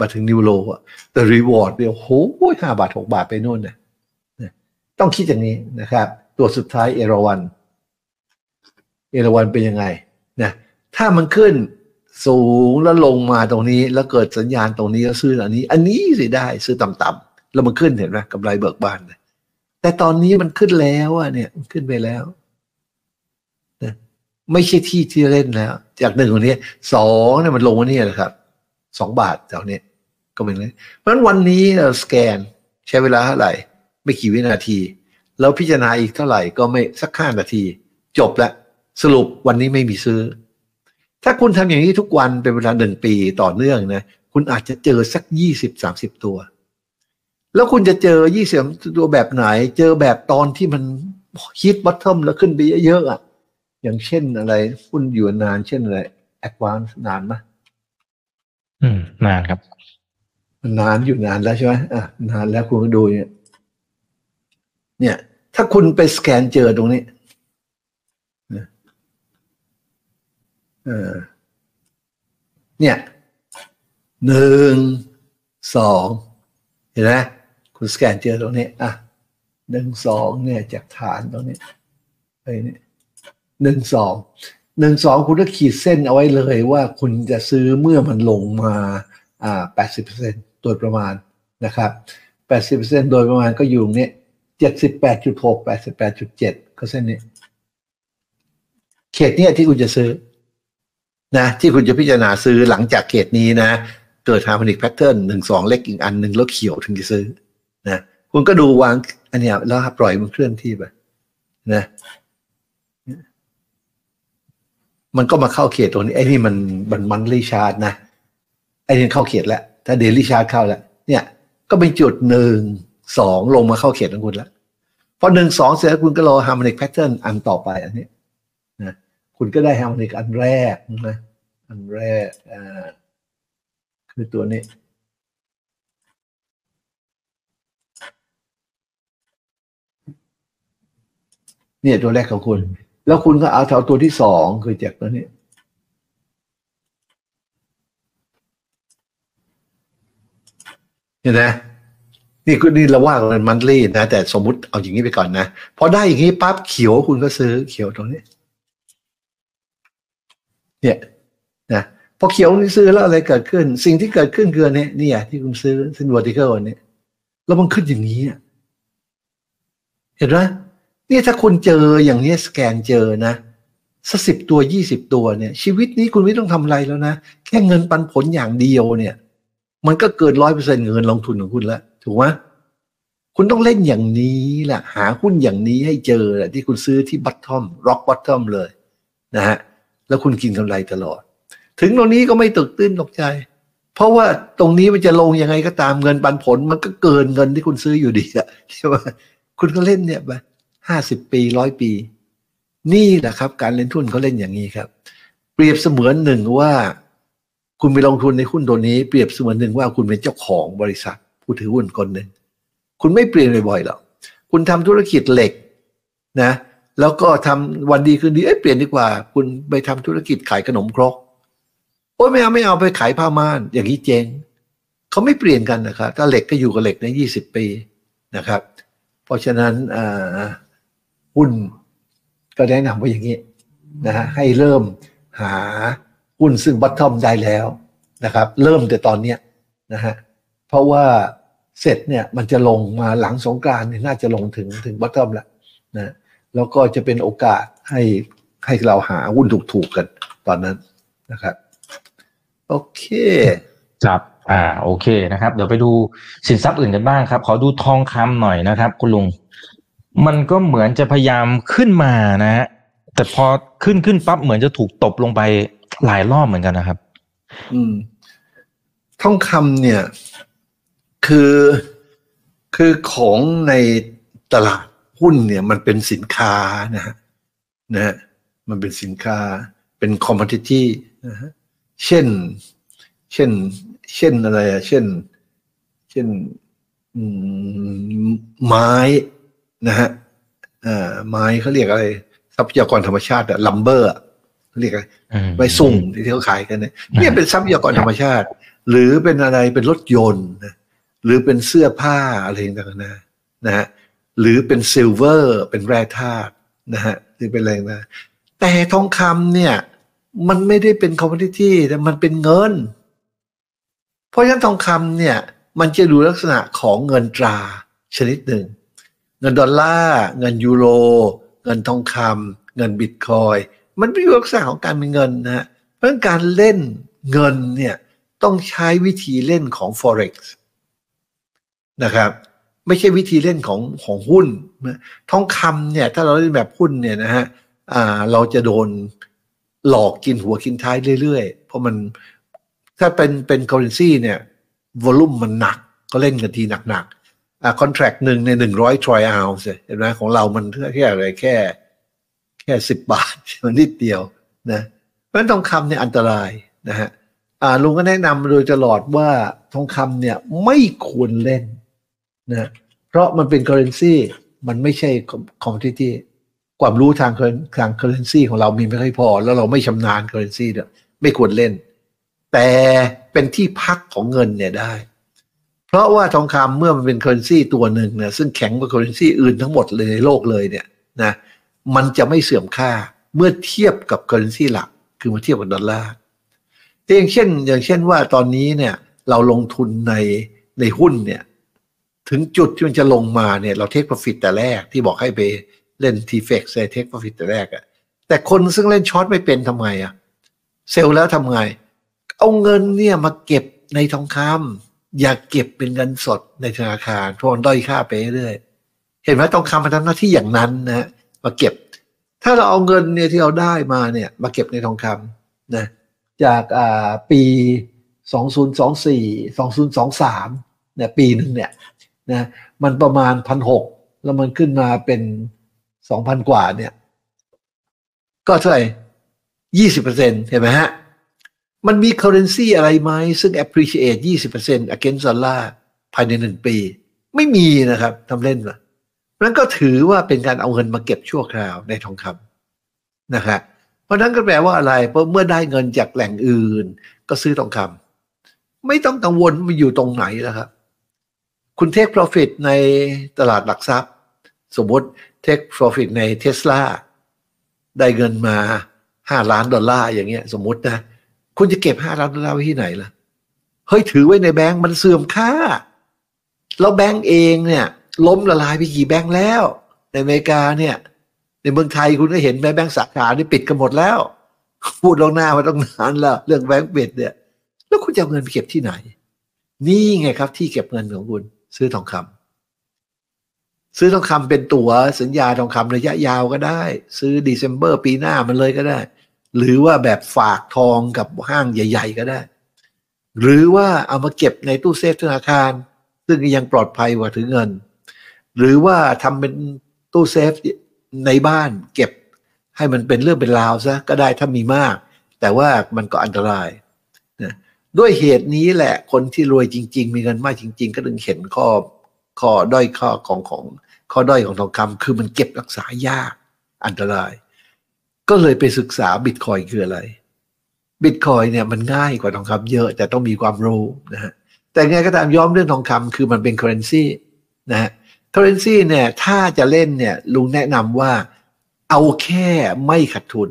มาถึงนิวโลอะแต่รีวอร์ดเดียวโหห้าบาทหกบาทไปโน่นนะต้องคิดอย่างนี้นะครับ ตัวสุดท้ายเอราวัน เอราวันเป็นยังไง นะถ้ามันขึ้นสูงแล้วลงมาตรงนี้ แล้วเกิดสัญญาณตรงนี้แล้วซื้ออันนี้ อันนี้สิได้ซื้อต่ำๆแล้วมันขึ้นเห็นไหมกำไรเบิกบาน แต่ตอนนี้มันขึ้นแล้วอะเนี่ยมันขึ้นไปแล้วนะไม่ใช่ที่ที่เล่นแล้ว จากหนึ่งคนนี้สองเนี่ยมันลงมาเนี่ยแหละครับสองบาทแถวนี้ก็เป็นเลยเพราะฉะนั้นวันนี้เราสแกนใช้เวลาเท่าไหร่ ไม่กี่วินาที แล้วพิจารณาอีกเท่าไหร่ก็ไม่สักห้านาที จบแล้ว สรุปวันนี้ไม่มีซื้อ ถ้าคุณทำอย่างนี้ทุกวันเป็นเวลาหนึ่งปีต่อเนื่องนะคุณอาจจะเจอสักยี่สิบสามสิบตัว แล้วคุณจะเจอยี่สิบตัวแบบไหน เจอแบบตอนที่มันฮิตบัตทอมแล้วขึ้นไปเยอะๆอะ อย่างเช่นอะไรหุ้นอยู่นานเช่นอะไร Advance นานไหมอืม นานครับมันนานอยู่นานแล้วใช่ไหมอะนานแล้วคุณก็ดูเนี่ย เนี่ย ถ้าคุณไปสแกนเจอตรงนี้ เนี่ยหนึ่งสองเห็นไหมคุณสแกนเจอตรงนี้ อะหนึ่งสองเนี่ยจากฐานตรงนี้ไอ้นี่หนึ่งสองหนึ่งสองคุณก็ขีดเส้นเอาไว้เลยว่าคุณจะซื้อเมื่อมันลงมาอ่าแปดสิบเปอร์เซ็นโดยประมาณนะครับแปดสิบเปอร์เซ็นโดยประมาณก็อยู่เนี่ยเจ็ดสิบแปดจุดหกแปดสิบแปดจุดเจ็ดก็เส้นนี้ เขตเนี้ยที่คุณจะซื้อ นะที่คุณจะพิจารณาซื้อหลังจากเขตนี้นะ เกิด harmonic pattern หนึ่งสองเล็กอีกอันหนึ่งแล้วเขียวถึงจะซื้อนะคุณก็ดูวาง อันเนี้ยแล้วปล่อยมันเคลื่อนที่ไปนะมันก็มาเข้าเขตตรงนี้ไอ้นี่มันมันมันรีชาร์ดนะไอ้นี่เข้าเขตแล้ว ถ้าเดลี่ชาร์ดเข้าแล้วเนี่ย ก็เป็นจุดหนึ่งสองลงมาเข้าเขตของคุณแล้วพอหนึ่งสองเสร็จแล้วคุณก็รอ harmonic pattern อันต่อไปอันนี้ คุณก็ได้ harmonic อันแรกนะอันแรกอ่าคือตัวนี้เนี่ยตัวแรกของคุณ แล้วคุณก็เอาแถวตัวที่สองคือจากตัวนี้ เห็นไหมนี่คือนี่เราว่ากันมันลี่นะ แต่สมมุติเอาอย่างนี้ไปก่อนนะ พอได้อย่างนี้ปั๊บเขียวคุณก็ซื้อเขียวตรงนี้ เนี่ยนะพอเขียวนี่ซื้อแล้วอะไรเกิดขึ้น สิ่งที่เกิดขึ้นคืออันนี้เนี่ยที่คุณซื้อเส้น vertical อันนี้แล้วมันขึ้นอย่างนี้เห็นไหมนี่ถ้าคุณเจออย่างนี้สแกนเจอนะสักสิบตัวยี่สิบตัวเนี่ย ชีวิตนี้คุณไม่ต้องทำอะไรแล้วนะแค่เงินปันผลอย่างเดียวเนี่ย มันก็เกินร้อยเปอร์เซ็นต์เงินลงทุนของคุณแล้วถูกไหมคุณต้องเล่นอย่างนี้แหละหาหุ้นอย่างนี้ให้เจอแหละที่คุณซื้อที่บัตทอมร็อกบัตทอมเลยนะฮะ แล้วคุณกินกำไรตลอด ถึงตรงนี้ก็ไม่ตกตื้นตกใจ เพราะว่าตรงนี้มันจะลงยังไงก็ตามเงินปันผล มันก็เกินเงินที่คุณซื้ออยู่ดีอะใช่ไหมคุณก็เล่นเนี่ยไปห้าสิบปีร้อยปี นี่แหละครับ การเล่นทุนเขาเล่นอย่างนี้ครับ เปรียบเสมือนหนึ่งว่า คุณไปลงทุนในหุ้นตัวนี้ เปรียบเสมือนหนึ่งว่าคุณเป็นเจ้าของบริษัท ผู้ถือหุ้นคนหนึ่งคุณไม่เปลี่ยนบ่อยๆหรอกคุณทำธุรกิจเหล็กนะ แล้วก็ทำวันดีคืนดีเอ้ยเปลี่ยนดีกว่า คุณไปทำธุรกิจขายขนมครกโอ้ยไม่เอาไม่เอาไปขายผ้าม่าน อย่างนี้เจ๊งเขาไม่เปลี่ยนกันนะครับถ้าเหล็กก็อยู่กับเหล็กในยี่สิบปีนะครับ เพราะฉะนั้นอ่าหุ้นก็แนะนำว่าอย่างนี้นะฮะให้เริ่มหาหุ้นซึ่งบัตทอมได้แล้วนะครับ เริ่มแต่ตอนเนี้ยนะฮะเพราะว่าเสร็จเนี่ยมันจะลงมาหลังสงกรานต์เนี่น่าจะลงถึงถึงบัตทอมแล้วนะ แล้วก็จะเป็นโอกาสให้ให้เราหาหุ้นถูกๆกันตอนนั้นนะครับ โอเคครับอ่าโอเคนะครับ เดี๋ยวไปดูสินทรัพย์อื่นกันบ้างครับ ขอดูทองคำหน่อยนะครับ คุณลุง มันก็เหมือนจะพยายามขึ้นมานะฮะแต่พอขึ้นขึ้นปั๊บเหมือนจะถูกตบลงไปหลายรอบเหมือนกันนะครับ อืม ทองคำเนี่ย คือคือของในตลาด หุ้นเนี่ยมันเป็นสินค้านะฮะนะฮะมันเป็นสินค้าเป็นคอมม o ดิตี้นะฮะเช่น เช่น เช่นอะไรอะเช่น เช่นอืมไม้นะฮะอ่าไม้เขาเรียกอะไร ทรัพยากรธรรมชาติอะ lumber เรียกอะไรอืมไม้ซุงที่เขาขายกันเนี่ยเนี่ยเป็นทรัพยากรธรรมชาติ หรือเป็นอะไรเป็นรถยนต์นะหรือเป็นเสื้อผ้าอะไรต่างๆนะนะฮะ หรือเป็น silver เป็นแร่ธาตุนะฮะหรือเป็นอะไรนะแต่ทองคำเนี่ย มันไม่ได้เป็นคอมม o ดิตี้แต่มันเป็นเงิน เพราะฉะนั้นทองคำเนี่ย มันจะดูลักษณะของเงินตราชนิดหนึ่ง เงินดอลลาร์เงินยูโร เงินทองคำเงินบิตคอยมันเป็นลักษณะของการเป็นเงินนะฮะเพราะฉะนั้นการเล่นเงินเนี่ยต้องใช้วิธีเล่นของ forex นะครับ ไม่ใช่วิธีเล่นของของหุ้นทองคำเนี่ย ถ้าเราเล่นแบบหุ้นเนี่ยนะฮะอ่าเราจะโดนหลอกกินหัวกินท้ายเรื่อยๆ เพราะมันถ้าเป็นเป็น currency เนี่ยวอลุ่มมันหนักก็เล่นกันทีหนักๆอ่าคอนแทรคหนึ่งในหนึ่งร้อยทรอยอลเห็นไหมของเรามันแค่อะไรแค่ แค่สิบบาทมันนิดเดียวนะเพราะฉะนั้นทองคำเนี่ยอันตรายนะฮะอ่าลุงก็แนะนำโดยตลอดว่าทองคำเนี่ยไม่ควรเล่น นะเพราะมันเป็น currency มันไม่ใช่ commodity ความรู้ทางทาง currency ของเรามีไม่ค่อยพอ แล้วเราไม่ชำนาญ currency เนี่ยไม่ควรเล่น แต่เป็นที่พักของเงินเนี่ยได้ เพราะว่าทองคำเมื่อมันเป็น currency ตัวหนึ่งเนี่ยซึ่งแข็งกว่า currency อื่นทั้งหมดเลยในโลกเลยเนี่ยนะมันจะไม่เสื่อมค่าเมื่อเทียบกับ currency หลัก คือมาเทียบกับดอลลาร์อย่างเช่น อย่างเช่นว่าตอนนี้เนี่ยเราลงทุนในในหุ้นเนี่ย ถึงจุดที่มันจะลงมาเนี่ยเราเทค profit แต่แรกที่บอกให้ไปเล่น t f e x ใส่เทค profit แต่แรกอะแต่คนซึ่งเล่นช็อตไม่เป็นทำไงอะเซลล์แล้วทำไง เอาเงินเนี่ยมาเก็บในทองคำอย่าเก็บเป็นเงินสดในธนาคารเพราะมันด้อยค่าไปเรื่อยเห็นไหมทองคำมันทำหน้าที่อย่างนั้นนะฮะมาเก็บ ถ้าเราเอาเงินเนี่ยที่เราได้มาเนี่ยมาเก็บในทองคำนะจากอ่าปี 2024 2023เนี่ยปีหนึ่งเนี่ย นะมันประมาณพันหกแล้วมันขึ้นมาเป็นสองพันกว่าเนี่ย ก็เท่าไหร่ยี่สิบเปอร์เซ็นเห็นไหมฮะ มันมี currency อะไรไหมซึ่ง appreciate ยี่สิบเปอร์เซ็นต์ against dollar ภายในหนึ่งปี ไม่มีนะครับทำเล่นมานั้นก็ถือว่าเป็นการเอาเงินมาเก็บชั่วคราวในทองคำนะครับ เพราะนั้นก็แปลว่าอะไร เพราะเมื่อได้เงินจากแหล่งอื่น ก็ซื้อทองคำไม่ต้องกังวลมันอยู่ตรงไหนแล้วครับ คุณเทค profit ในตลาดหลักทรัพย์ สมมติเทค profit ในเทสลาได้เงินมาห้าล้านดอลลาร์อย่างเงี้ย สมมตินะ คุณจะเก็บห้าล้านดอลลาร์ไว้ที่ไหนล่ะ เฮ้ยถือไว้ในแบงก์มันเสื่อมค่า แล้วแบงก์เองเนี่ย ล้มละลายไปกี่แบงก์แล้ว ในอเมริกาเนี่ย ในเมืองไทยคุณก็เห็นไหมแบงก์สาขานี่ปิดกันหมดแล้ว พูดลงหน้ามาต้องนานแล้ว เรื่องแบงก์ปิดเนี่ย แล้วคุณจะเอาเงินไปเก็บที่ไหน นี่ไงครับที่เก็บเงินของคุณ ซื้อทองคำซื้อทองคำเป็นตั๋วสัญญาทองคำระยะยาวก็ได้ ซื้อ December ปีหน้ามันเลยก็ได้ หรือว่าแบบฝากทองกับห้างใหญ่ ๆ ก็ได้ หรือว่าเอามาเก็บในตู้เซฟธนาคาร ซึ่งยังปลอดภัยกว่าถือเงิน หรือว่าทำเป็นตู้เซฟในบ้านเก็บให้มันเป็นเรื่องเป็นราวซะก็ได้ถ้ามีมาก แต่ว่ามันก็อันตราย ด้วยเหตุนี้แหละคนที่รวยจริง ๆ มีเงินมากจริง ๆ ก็ถึงเห็นข้อข้อด้อยข้อของของข้อด้อยของทองคำคือมันเก็บรักษายากอันตราย ก็เลยไปศึกษาบิตคอยคืออะไรบิตคอยเนี่ยมันง่ายกว่าทองคำเยอะ แต่ต้องมีความรู้นะฮะแต่ไงก็ตามย้อมเรื่องทองคำคือมันเป็น currency นะฮะ currency เนี่ยถ้าจะเล่นเนี่ยลุงแนะนำว่าเอาแค่ไม่ขาดทุน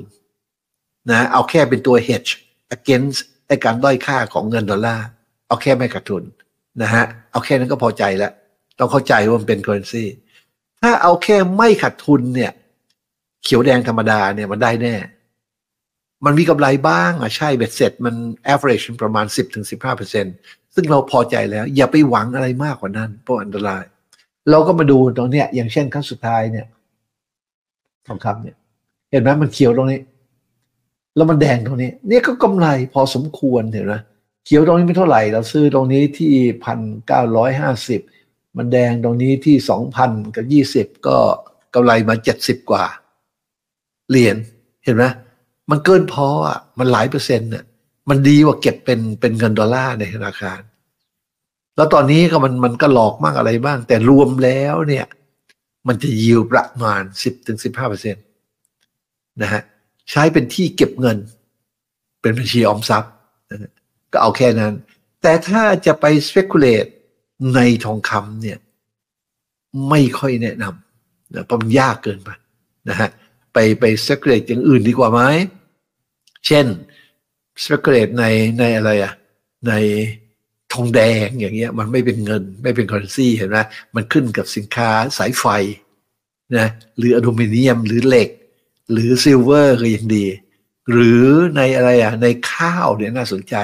นะเอาแค่เป็นตัว hedge against ไอการด้อยค่าของเงินดอลลาร์เอาแค่ไม่ขาดทุนนะฮะเอาแค่นั้นก็พอใจแล้วต้องเข้าใจว่ามันเป็น currency ถ้าเอาแค่ไม่ขาดทุนเนี่ย เขียวแดงธรรมดาเนี่ยมันได้แน่ มันมีกำไรบ้างอะใช่เบ็ดเสร็จมัน average ประมาณ 10-15%ซึ่งเราพอใจแล้ว อย่าไปหวังอะไรมากกว่านั้นเพราะอันตราย เราก็มาดูตรงเนี้ย อย่างเช่นครั้งสุดท้ายเนี่ยทองคำเนี่ย เห็นไหมมันเขียวตรงนี้ แล้วมันแดงตรงนี้เนี่ยก็กำไรพอสมควรเห็นไหมเขียวตรงนี้ไม่เท่าไหร่ เราซื้อตรงนี้ที่พันเก้าร้อยห้าสิบมันแดงตรงนี้ที่สองพันกับยี่สิบก็กำไรมาเจ็ดสิบกว่าเหรียญเห็นไหมมันเกินพออะมันหลายเปอร์เซ็นต์เนี่ยมันดีกว่าเก็บเป็นเป็นเงินดอลลาร์ในธนาคาร แล้วตอนนี้ก็มันมันก็หลอกมากอะไรบ้าง แต่รวมแล้วเนี่ย มันจะยิวประมาณสิบถึงสิบห้าเปอร์เซ็นต์นะฮะ ใช้เป็นที่เก็บเงิน เป็นบัญชีออมทรัพย์ ก็เอาแค่นั้น แต่ถ้าจะไป speculate ในทองคำเนี่ยไม่ค่อยแนะนำนะเพราะมันยากเกินไปนะฮะไปไป speculate อย่างอื่นดีกว่าไหมเช่น speculate ในในอะไรอะในทองแดงอย่างเงี้ยมันไม่เป็นเงินไม่เป็น currency เห็นไหมมันขึ้นกับสินค้าสายไฟนะหรืออลูมิเนียมหรือเหล็ก หรือ silver ก็ยังดี หรือในอะไรอะในข้าวเนี่ยน่าสนใจ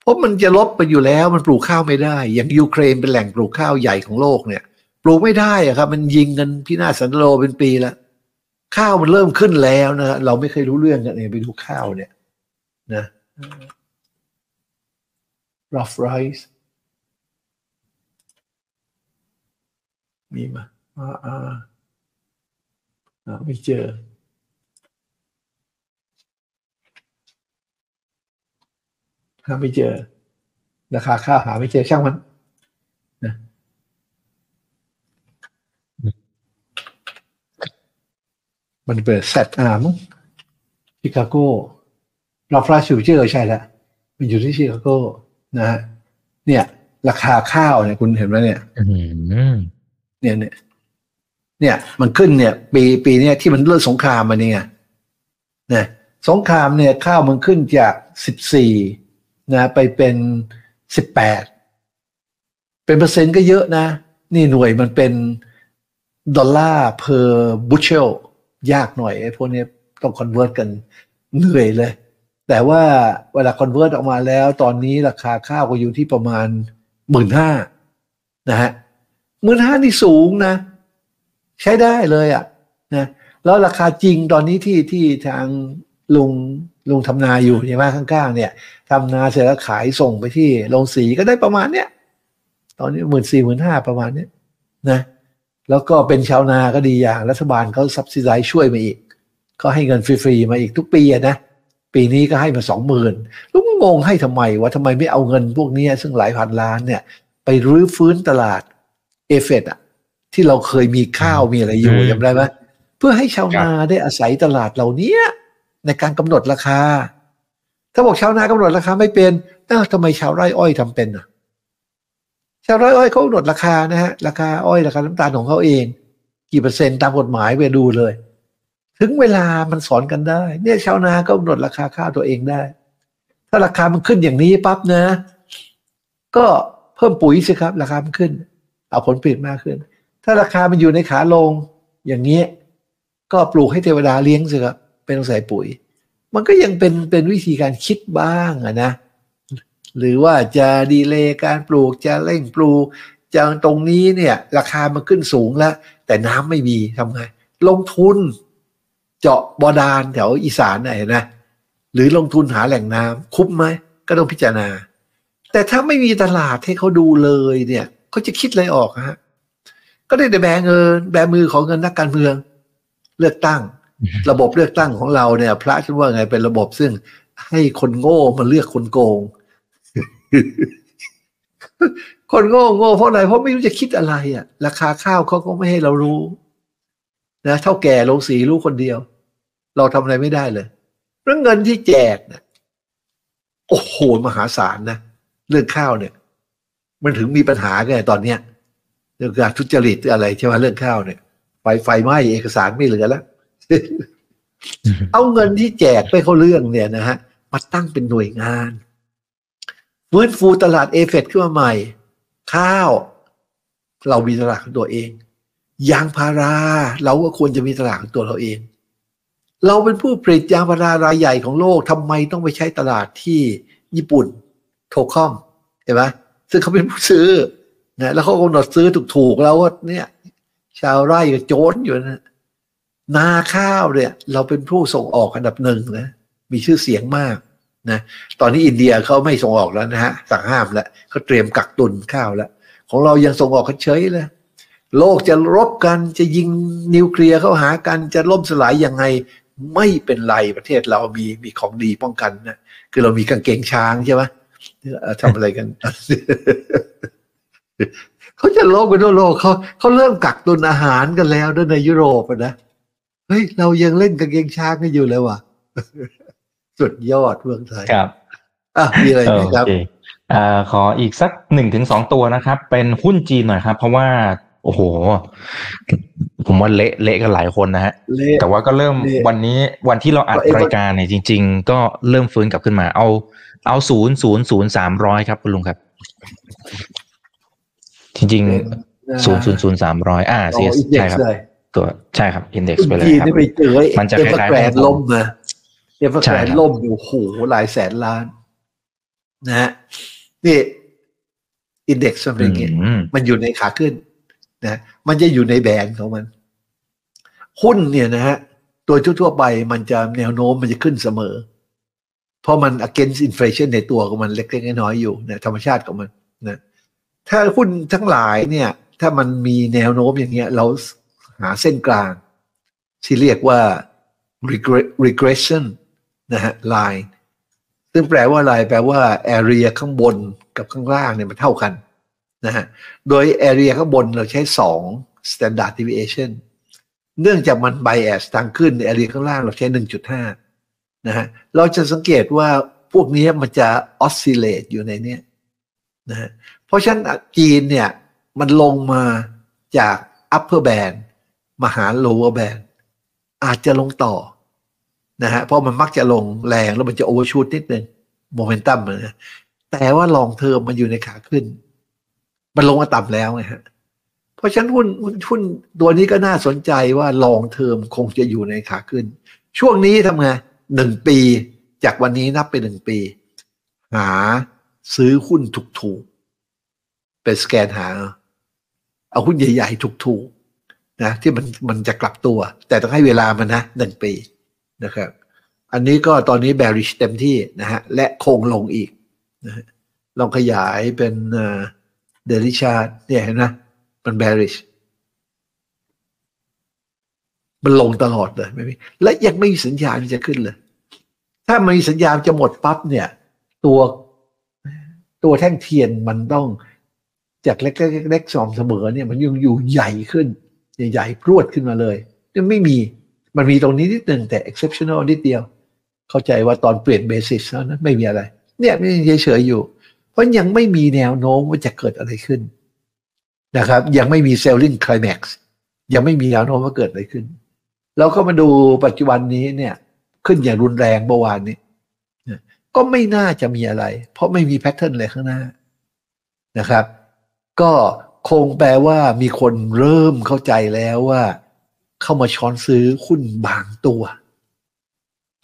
เพราะมันจะรบไปอยู่แล้วมันปลูกข้าวไม่ได้ อย่างยูเครนเป็นแหล่งปลูกข้าวใหญ่ของโลกเนี่ย ปลูกไม่ได้อะครับ มันยิงกันพินาศสันตะโรเป็นปีแล้วข้าวมันเริ่มขึ้นแล้วนะเราไม่เคยรู้เรื่องกันเนี่ยไปดูข้าวเนี่ย นะ rough rice มีมาอ่า อ่าอ่าไม่เจอ หาไม่เจอ ราคาข้าวหาไม่เจอช่างมันนะมันเปิดแซดอาร์มั้งชิคาโกเราฟลาชิวเจอร์ใช่แล้วมันอยู่ที่ชิคาโกนะฮะเนี่ย ราคาข้าวเนี่ยคุณเห็นไหมเนี่ยอืมเนี่ยเนี่ย เนี่ย มันขึ้นเนี่ยปีปีเนี้ยที่มันเลิกสงครามมาเนี่ยนะสงครามเนี่ยข้าวมันขึ้นจากสิบสี่นะไปเป็นสิบแปดเป็นเปอร์เซ็นต์ก็เยอะนะ นี่หน่วยมันเป็นดอลลาร์ per bushel ยากหน่อยไอ้พวกนี้ต้อง convert กันเหนื่อยเลย แต่ว่าเวลา convert ออกมาแล้ว ตอนนี้ราคาข้าวก็อยู่ที่ประมาณหมื่นห้านะฮะหมื่นห้านี่สูงนะ ใช้ได้เลยอะ่ะนะแล้วราคาจริงตอนนี้ที่ที่ทางลุงลุงทำนาอยู่ใช่ไหมข้างๆ เนี่ยทำนาเสร็จแล้วขายส่งไปที่โรงสีก็ได้ประมาณเนี้ยตอนนี้หมื่นสี่หมื่นห้าประมาณเนี้ยนะแล้วก็เป็นชาวนาก็ดีอย่างรัฐบาลเขา subsidize ช่วยมาอีกก็ให้เงินฟรีๆมาอีกทุกปีนะปีนี้ก็ให้มาสองหมื่นลุงงงให้ทำไมว่าทำไมไม่เอาเงินพวกนี้ซึ่งหลายพันล้านเนี่ย ไปรื้อฟื้นตลาด AFET อะ ที่เราเคยมีข้าวมีอะไรอยู่อืมจำได้ไหมเพื่อให้ชาวนาได้อาศัยตลาดเหล่านี้ในการกำหนดราคา ถ้าบอกชาวนากำหนดราคาไม่เป็นอ้าวทำไมชาวไร่อ้อยทำเป็นอะชาวไร่อ้อยเขากำหนดราคานะฮะราคาอ้อยราคาน้ำตาลของเขาเอง กี่เปอร์เซ็นต์ตามกฎหมายไปดูเลย ถึงเวลามันสอนกันได้ เนี่ยชาวนาก็กำหนดราคาข้าวตัวเองได้ ถ้าราคามันขึ้นอย่างนี้ปั๊บนะ ก็เพิ่มปุ๋ยสิครับ ราคามันขึ้น เอาผลผลิตมากขึ้น ถ้าราคามันอยู่ในขาลงอย่างนี้ ก็ปลูกให้เทวดาเลี้ยงสิครับเป็นองใส่ปุ๋ย มันก็ยังเป็นเป็นวิธีการคิดบ้างอะนะ หรือว่าจะดีเลย์การปลูกจะเร่งปลูกจะตรงนี้เนี่ยราคามันขึ้นสูงแล้ว แต่น้ำไม่มีทำไง ลงทุน เจาะบาดาลแถวอีสานไหนนะหรือลงทุนหาแหล่งน้ำคุ้มไหมก็ต้องพิจารณา แต่ถ้าไม่มีตลาดให้เขาดูเลยเนี่ยเขาจะคิดอะไรออกฮะ ก็ได้แต่แบเงินแบมือของเงินนักการเมือง เลือกตั้ง ระบบเลือกตั้งของเราเนี่ย พระฉันว่าไงเป็นระบบซึ่งให้คนโง่มาเลือกคนโกง คนโง่โง่เพราะอะไรเพราะไม่รู้จะคิดอะไรอะ ราคาข้าวเขาก็ไม่ให้เรารู้นะเท่าแก่ลงสีรู้คนเดียว เราทำอะไรไม่ได้เลยเรื่องเงินที่แจกเนี่ยโอ้โหมหาศาลนะเรื่องข้าวเนี่ย มันถึงมีปัญหาไงตอนเนี้ยเรื่องการทุจริตหรืออะไรใช่ไหมเรื่องข้าวเนี่ยไฟไฟไหม้เอกสารไม่เหลือแล้ว เอาเงินที่แจกไปเขาเรื่องเนี่ยนะฮะมาตั้งเป็นหน่วยงานฟื้นฟูตลาดเอเฟดขึ้นมาใหม่ ข้าว เรามีตลาดของตัวเอง ยางพารา เราก็ควรจะมีตลาดของตัวเราเอง เราเป็นผู้ผลิตยางพารารายใหญ่ของโลกทำไมต้องไปใช้ตลาดที่ญี่ปุ่น โทคอมเห็นไหมซึ่งเขาเป็นผู้ซื้อ นะแล้วเขากำหนดซื้อถูกๆแล้วว่าเนี่ย ชาวไร่ก็โจนอยู่นะนาข้าวเนี่ย เราเป็นผู้ส่งออกอันดับหนึ่งนะมีชื่อเสียงมากนะตอนนี้อินเดียเขาไม่ส่งออกแล้วนะฮะสั่งห้ามแล้วเขาเตรียมกักตุนข้าวแล้ว ของเรายังส่งออกเฉยเลยโลกจะรบกันจะยิงนิวเคลียร์เข้าหากันจะล่มสลายยังไงไม่เป็นไรประเทศเรามีมีของดีป้องกันนะคือเรามีกางเกงช้างใช่ไหมทำอะไรกัน เขาจะโลกไปทั่วโลกเขาเขาเริ่มกักตุนอาหารกันแล้วด้วยในยุโรปอะนะเฮ้ยเรายังเล่นกางเกงช้างกันอยู่เลยว่ะสุดยอดเมืองไทยครับอะมีอะไรไหมครับโอเคอ่าขออีกสักหนึ่งถึงสองตัวนะครับ เป็นหุ้นจีนหน่อยครับ เพราะว่า โอ้โห ผมว่าเละเละกันหลายคนนะฮะเละแต่ว่าก็เริ่มเละวันนี้วันที่เราอัดก็เอ้ยรายการเนี่ยจริง ๆ ก็เริ่มฟื้นกลับขึ้นมา เอา เอาศูนย์ศูนย์ศูนย์สามร้อยครับคุณลุงครับ จริงเป็นๆศูนย์ศูนย์ศูนย์สามร้อยอ่าอ๋อ CS อินเด็กใช่ครับซ์เลยตัวใช่ครับอินเด็กคุซ์ณไปเลยจีนครับนี่ไปเจอมันจะเอฟคล้ายๆแกรนของผมล่มนะเอฟใช่แกรนครับล่มอยู่โอ้โหหลายแสนล้าน นะฮะนี่อินเด็กซ์มันเป็นอย่างงี้อืมมันอยู่ในขาขึ้นนะมันจะอยู่ในแบนของมัน หุ้นเนี่ยนะฮะโดยทั่วๆไปมันจะแนวโน้มมันจะขึ้นเสมอ เพราะมัน against inflation ในตัวของมันเล็กๆน้อยๆอยู่นะธรรมชาติของมันนะ ถ้าหุ้นทั้งหลายเนี่ย ถ้ามันมีแนวโน้มอย่างเงี้ย เราหาเส้นกลาง ที่เรียกว่า regression นะฮะ line ซึ่งแปลว่าอะไรแปลว่า area ข้างบนกับข้างล่างเนี่ยมันเท่ากันนะฮะ โดย area ข้างบนเราใช้ 2 standard deviation เนื่องจากมัน bias ทางขึ้น area ข้างล่างเราใช้ 1.5 นะฮะ เราจะสังเกตว่าพวกนี้มันจะ oscillate อยู่ในเนี้ยนะฮะ ราะฉะนั้นจีนเนี่ยมันลงมาจาก upper band มาหา lower band อาจจะลงต่อนะฮะเพราะมันมักจะลงแรงแล้วมันจะ overshoot นิดนึงโมเมนตัมนะแต่ว่าลองเทอมมันอยู่ในขาขึ้น มันลงมาต่ำแล้วไงฮะเพราะฉะนั้นหุ้นหุ้นหุ้นตัวนี้ก็น่าสนใจว่าลองเทอมคงจะอยู่ในขาขึ้น ช่วงนี้ทำไงหนึ่งปี จากวันนี้นับไปหนึ่งปี หาซื้อหุ้นถูกๆ เป็นสแกนหา เอาหุ้นใหญ่ ๆ ถูกๆนะที่มันมันจะกลับตัว แต่ต้องให้เวลามันนะหนึ่งปีนะครับ อันนี้ก็ตอนนี้ bearish เต็มที่นะฮะและคงลงอีกนะฮะลองขยายเป็นเดลิชาร์ดเนี่ยเห็นไหมมัน bearish มันลงตลอดเลยไม่มีและยังไม่มีสัญญาณที่จะขึ้นเลย ถ้ามีสัญญาณจะหมดปั๊บเนี่ย ตัวตัวแท่งเทียนมันต้อง จากเล็กๆเล็กๆสมเสมอเนี่ยมันยังอยู่ใหญ่ขึ้น ใหญ่ๆพรวดขึ้นมาเลยยังไม่มีมันมีตรงนี้นิดหนึ่งแต่ exceptional นิดเดียว เข้าใจว่าตอนเปลี่ยนเบสิสแล้วนะไม่มีอะไร เนี่ยไม่เฉยๆอยู่ เพราะยังไม่มีแนวโน้มว่าจะเกิดอะไรขึ้นนะครับ ยังไม่มี selling climax ยังไม่มีแนวโน้มว่าเกิดอะไรขึ้นเราก็มาดูปัจจุบันนี้เนี่ยขึ้นอย่างรุนแรงเมื่อวานนี้ก็ไม่น่าจะมีอะไร เพราะไม่มีแพทเทิร์นอะไรข้างหน้านะครับ ก็คงแปลว่ามีคนเริ่มเข้าใจแล้วว่า เข้ามาช้อนซื้อหุ้นบางตัว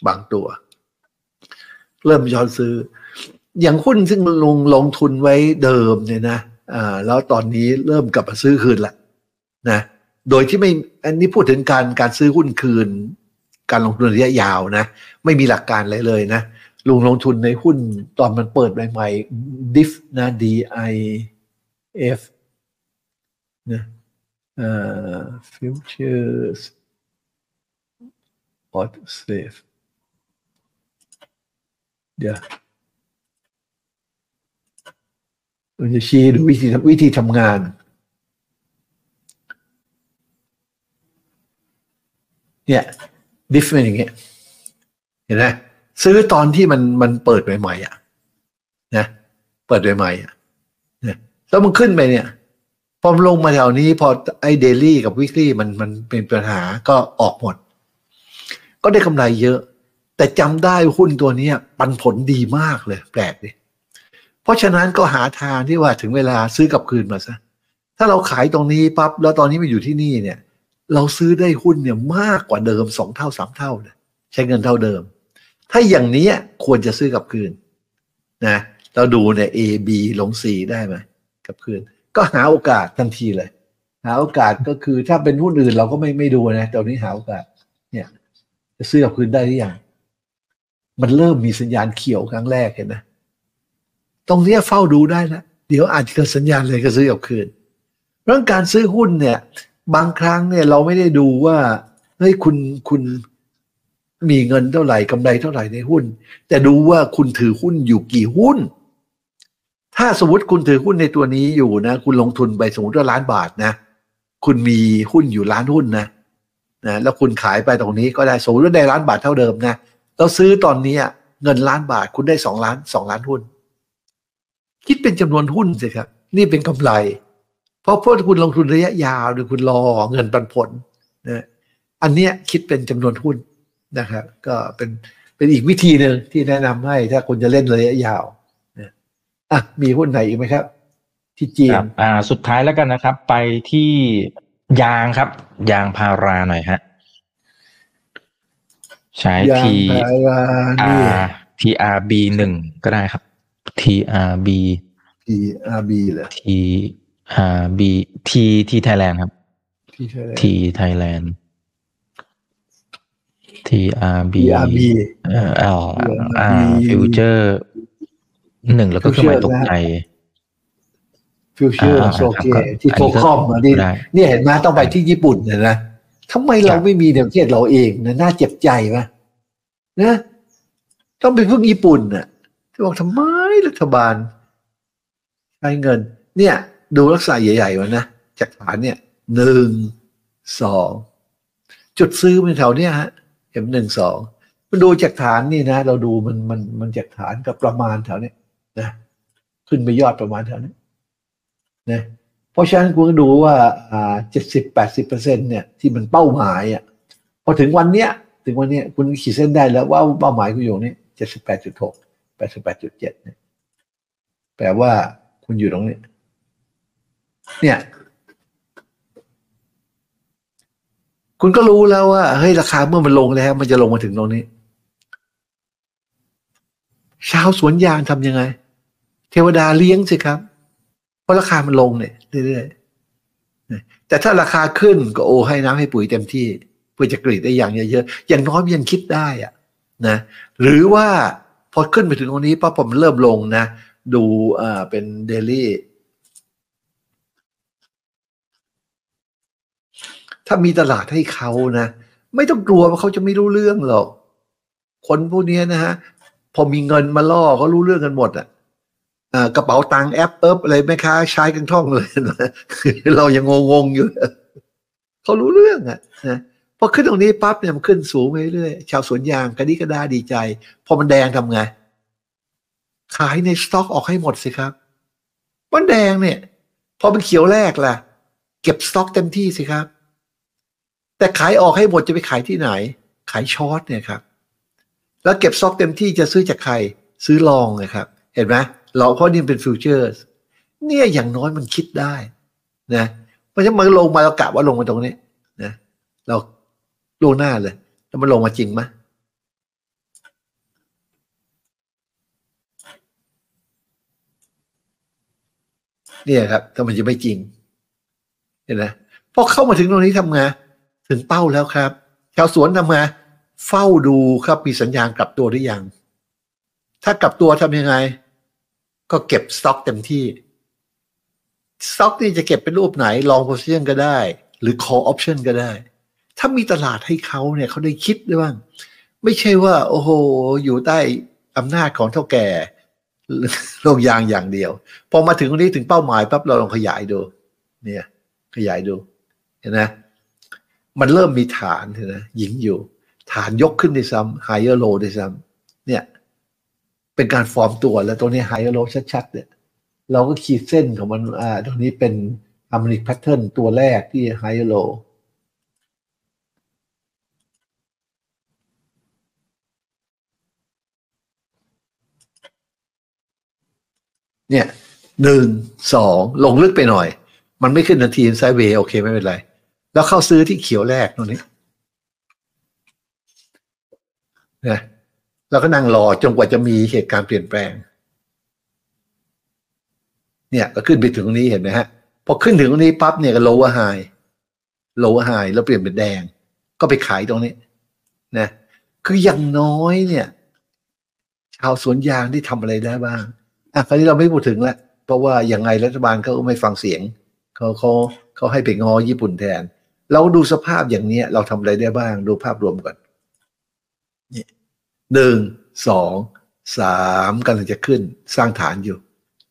บางตัว เริ่มช้อนซื้อ อย่างหุ้นซึ่งลงลงทุนไว้เดิมเนี่ยนะอ่าแล้วตอนนี้เริ่มกลับมาซื้อคืนละนะโดยที่ไม่อันนี้พูดถึงการการซื้อหุ้นคืน การลงทุนระยะยาวนะ ไม่มีหลักการอะไรเลยนะลงลงทุนในหุ้นตอนมันเปิดใหม่ๆ diff นะ D I F นะเอ่อ futures or safe เดี๋ยวมันจะชี้ดูวิธีวิธีทำงานเนี่ยดิฟเป็นอย่างเงี้ยเห็นไหมซื้อตอนที่มันมันเปิดใหม่ๆอะนะเปิดใหม่ๆอะ แล้วมันขึ้นไปเนี่ย พอมลงมาแถวนี้พอไอ้เดลี่กับวิกฤตมันมันเป็นปัญหาก็ออกหมด ก็ได้กำไรเยอะ แต่จำได้หุ้นตัวนี้ปันผลดีมากเลย แปลกดิเพราะฉะนั้นก็หาทางที่ว่าถึงเวลาซื้อกลับคืนมาซะถ้าเราขายตรงนี้ปั๊บแล้วตอนนี้มันอยู่ที่นี่เนี่ย เราซื้อได้หุ้นเนี่ยมากกว่าเดิมสองเท่าสามเท่าเลยใช้เงินเท่าเดิม ถ้าอย่างนี้ควรจะซื้อกลับคืนนะ เราดูเนี่ย A B ลง C ได้ไหม กับคืน ก็หาโอกาสทันทีเลย หาโอกาสก็คือถ้าเป็นหุ้นอื่นเราก็ไม่ไม่ดูนะตอนนี้หาโอกาส เนี่ย จะซื้อกับคืนได้หรือยังมันเริ่มมีสัญญาณเขียวครั้งแรกเห็นไหมตรงเนี้ยเฝ้าดูได้แล้วเดี๋ยวอาจจะเกิดสัญญาณเลยก็ซื้อเอาคืน เรื่องการซื้อหุ้นเนี่ย บางครั้งเนี่ยเราไม่ได้ดูว่าเฮ้ยคุณคุณมีเงินเท่าไหร่กำไรเท่าไหร่ในหุ้น แต่ดูว่าคุณถือหุ้นอยู่กี่หุ้น ถ้าสมมติคุณถือหุ้นในตัวนี้อยู่นะ คุณลงทุนไปสมมติว่าล้านบาทนะ คุณมีหุ้นอยู่ล้านหุ้นนะนะแล้วคุณขายไปตรงนี้ก็ได้สมมติว่าได้ล้านบาทเท่าเดิมนะเราซื้อตอนนี้เงินล้านบาทคุณได้สองล้านสองล้านหุ้น คิดเป็นจำนวนหุ้นสิครับ นี่เป็นกำไร เพราะพวกคุณลงทุนระยะยาวหรือคุณรอเงินปันผลนะอันเนี้ยคิดเป็นจำนวนหุ้นนะครับ ก็เป็นเป็นอีกวิธีหนึ่งที่แนะนำให้ถ้าคุณจะเล่นระยะยาว อะมีหุ้นไหนอีกไหมครับ ที่จีนครับอ่า สุดท้ายแล้วกันนะครับ ไปที่ยางครับ ยางพาราหน่อยฮะใช้ยาง T พารานี่ R TRB หนึ่งก็ได้ครับ TRB TRB เหรอ TRB T T Thailand ครับที่ใช่ T Thailand TRB TRB เอ่ออ่าอ่ หนึ่งแล้วก็เครื่องหมายตกใจฟิวเจอร์อ่าโอเคครับที่อันโทนี้ก็คอมอะนี่ได้เนี่ยเห็นไหมต้องไปที่ญี่ปุ่นเนี่ยนะทำไมเราไม่มีในประเทศเราเองนะน่าเจ็บใจวะนะต้องไปพึ่งญี่ปุ่นน่ะที่บอกทำไมรัฐบาลใช้เงิน เนี่ย ดูลักษณะใหญ่ๆวะนะจากฐานเนี่ยหนึ่งสองจุดซื้อมันแถวเนี้ยฮะเห็นหนึ่งสองมันดูจากฐานนี่นะ เราดูมันมันมันจากฐานกับประมาณแถวเนี้ย นะขึ้นไปยอดประมาณแถวนี้นะเพราะฉะนั้นคุณก็ดูว่าอ่าเจ็ดสิบแปดสิบเปอร์เซ็นเนี่ยที่มันเป้าหมายอะพอถึงวันเนี้ย ถึงวันเนี้ยคุณขีดเส้นได้แล้วว่าเป้าหมายคุณอยู่นี่เจ็ดสิบแปดจุดหกแปดสิบแปดจุดเจ็ดเนี่ยแปลว่าคุณอยู่ตรงนี้ เนี่ย คุณก็รู้แล้วว่าเฮ้ยราคาเมื่อมันลงแล้ว มันจะลงมาถึงตรงนี้ ชาวสวนยางทำยังไง เทวดาเลี้ยงสิครับ เพราะราคามันลงเนี่ยเรื่อยๆแต่ถ้าราคาขึ้นก็โอ้ให้น้ำให้ปุ๋ยเต็มที่เพื่อจะกรีดได้อย่างเยอะๆอย่างน้อยมันยังคิดได้อะนะหรือว่าพอขึ้นไปถึงตรงนี้ปั๊บพอมันเริ่มลงนะ ดูอ่าเป็นเดลี่ถ้ามีตลาดให้เขานะ ไม่ต้องกลัวว่าเขาจะไม่รู้เรื่องหรอก คนพวกนี้นะฮะ พอมีเงินมาล่อเขารู้เรื่องกันหมดอะอ่า กระเป๋าตังค์แอปเปิบอะไรแม่ค้าใช้กันท่องเลยนะเรายังงงๆอยู่เขารู้เรื่องอะนะพอขึ้นตรงนี้ปั๊บเนี่ยมันขึ้นสูงไปเรื่อยชาวสวนยางกระดิกระดาดีใจ พอมันแดงทำไง ขายในสต็อกออกให้หมดสิครับมันแดงเนี่ย พอเป็นเขียวแรกล่ะ เก็บสต็อกเต็มที่สิครับ แต่ขายออกให้หมดจะไปขายที่ไหน ขาย short เนี่ยครับ แล้วเก็บสต็อกเต็มที่จะซื้อจากใคร ซื้อ long เลยครับ เห็นไหม เราเพราะนี่เป็น futures เนี่ยอย่างน้อยมันคิดได้นะเพราะฉะนั้นมันลงมาเรากะว่าลงมาตรงนี้นะเราลงหน้าเลย แล้วมันลงมาจริงไหมเนี่ยครับถ้ามันจะไม่จริงเห็นไหมพอเข้ามาถึงตรงนี้ทำไงถึงเป้าแล้วครับ ชาวสวนทำไงเฝ้าดูครับมีสัญญาณกลับตัวหรือยัง ถ้ากลับตัวทำยังไง ก็เก็บสต็อกเต็มที่สต็อกนี่จะเก็บเป็นรูปไหน long position ก็ได้ หรือ call option ก็ได้ ถ้ามีตลาดให้เขาเนี่ยเขาได้คิดด้วยบ้าง ไม่ใช่ว่า โอ้โห อยู่ใต้อำนาจของเท่าแก่โรงยางอย่างเดียว พอมาถึงตรงนี้ถึงเป้าหมายปั๊บเราลองขยายดู เนี่ย ขยายดู เห็นไหมมันเริ่มมีฐานเห็นไหมหญิงอยู่ ฐานยกขึ้นด้วยซ้ำ higher low ด้วยซ้ำเนี่ย เป็นการฟอร์มตัวแล้วตรงนี้ higher low ชัดๆเนี่ยเราก็ขีดเส้นของมันอ่าตรงนี้เป็น harmonic pattern ตัวแรกที่ higher low เนี่ยหนึ่งสองลงลึกไปหน่อย มันไม่ขึ้นนาทีไซเวย์โอเคไม่เป็นไร แล้วเข้าซื้อที่เขียวแรกตรงนี้นะ แล้วก็นั่งรอจนกว่าจะมีเหตุการณ์เปลี่ยนแปลง เนี่ยก็ขึ้นไปถึงตรงนี้เห็นไหมฮะพอขึ้นถึงตรงนี้ปั๊บเนี่ยก็ lower high lower high แล้วเปลี่ยนเป็นแดง ก็ไปขายตรงนี้นะคืออย่างน้อยเนี่ย ชาวสวนยางที่ทำอะไรได้บ้างอะคราวนี้เราไม่พูดถึงล้วเพราะว่าอย่างไงรัฐบาลเขาก็ไม่ฟังเสียงเขาเขาเขาให้ไปงอญี่ปุ่นแทน เราดูสภาพอย่างเนี้ย เราทำอะไรได้บ้าง ดูภาพรวมก่อนนี่ หนึ่งสองสามกำลังจะขึ้นสร้างฐานอยู่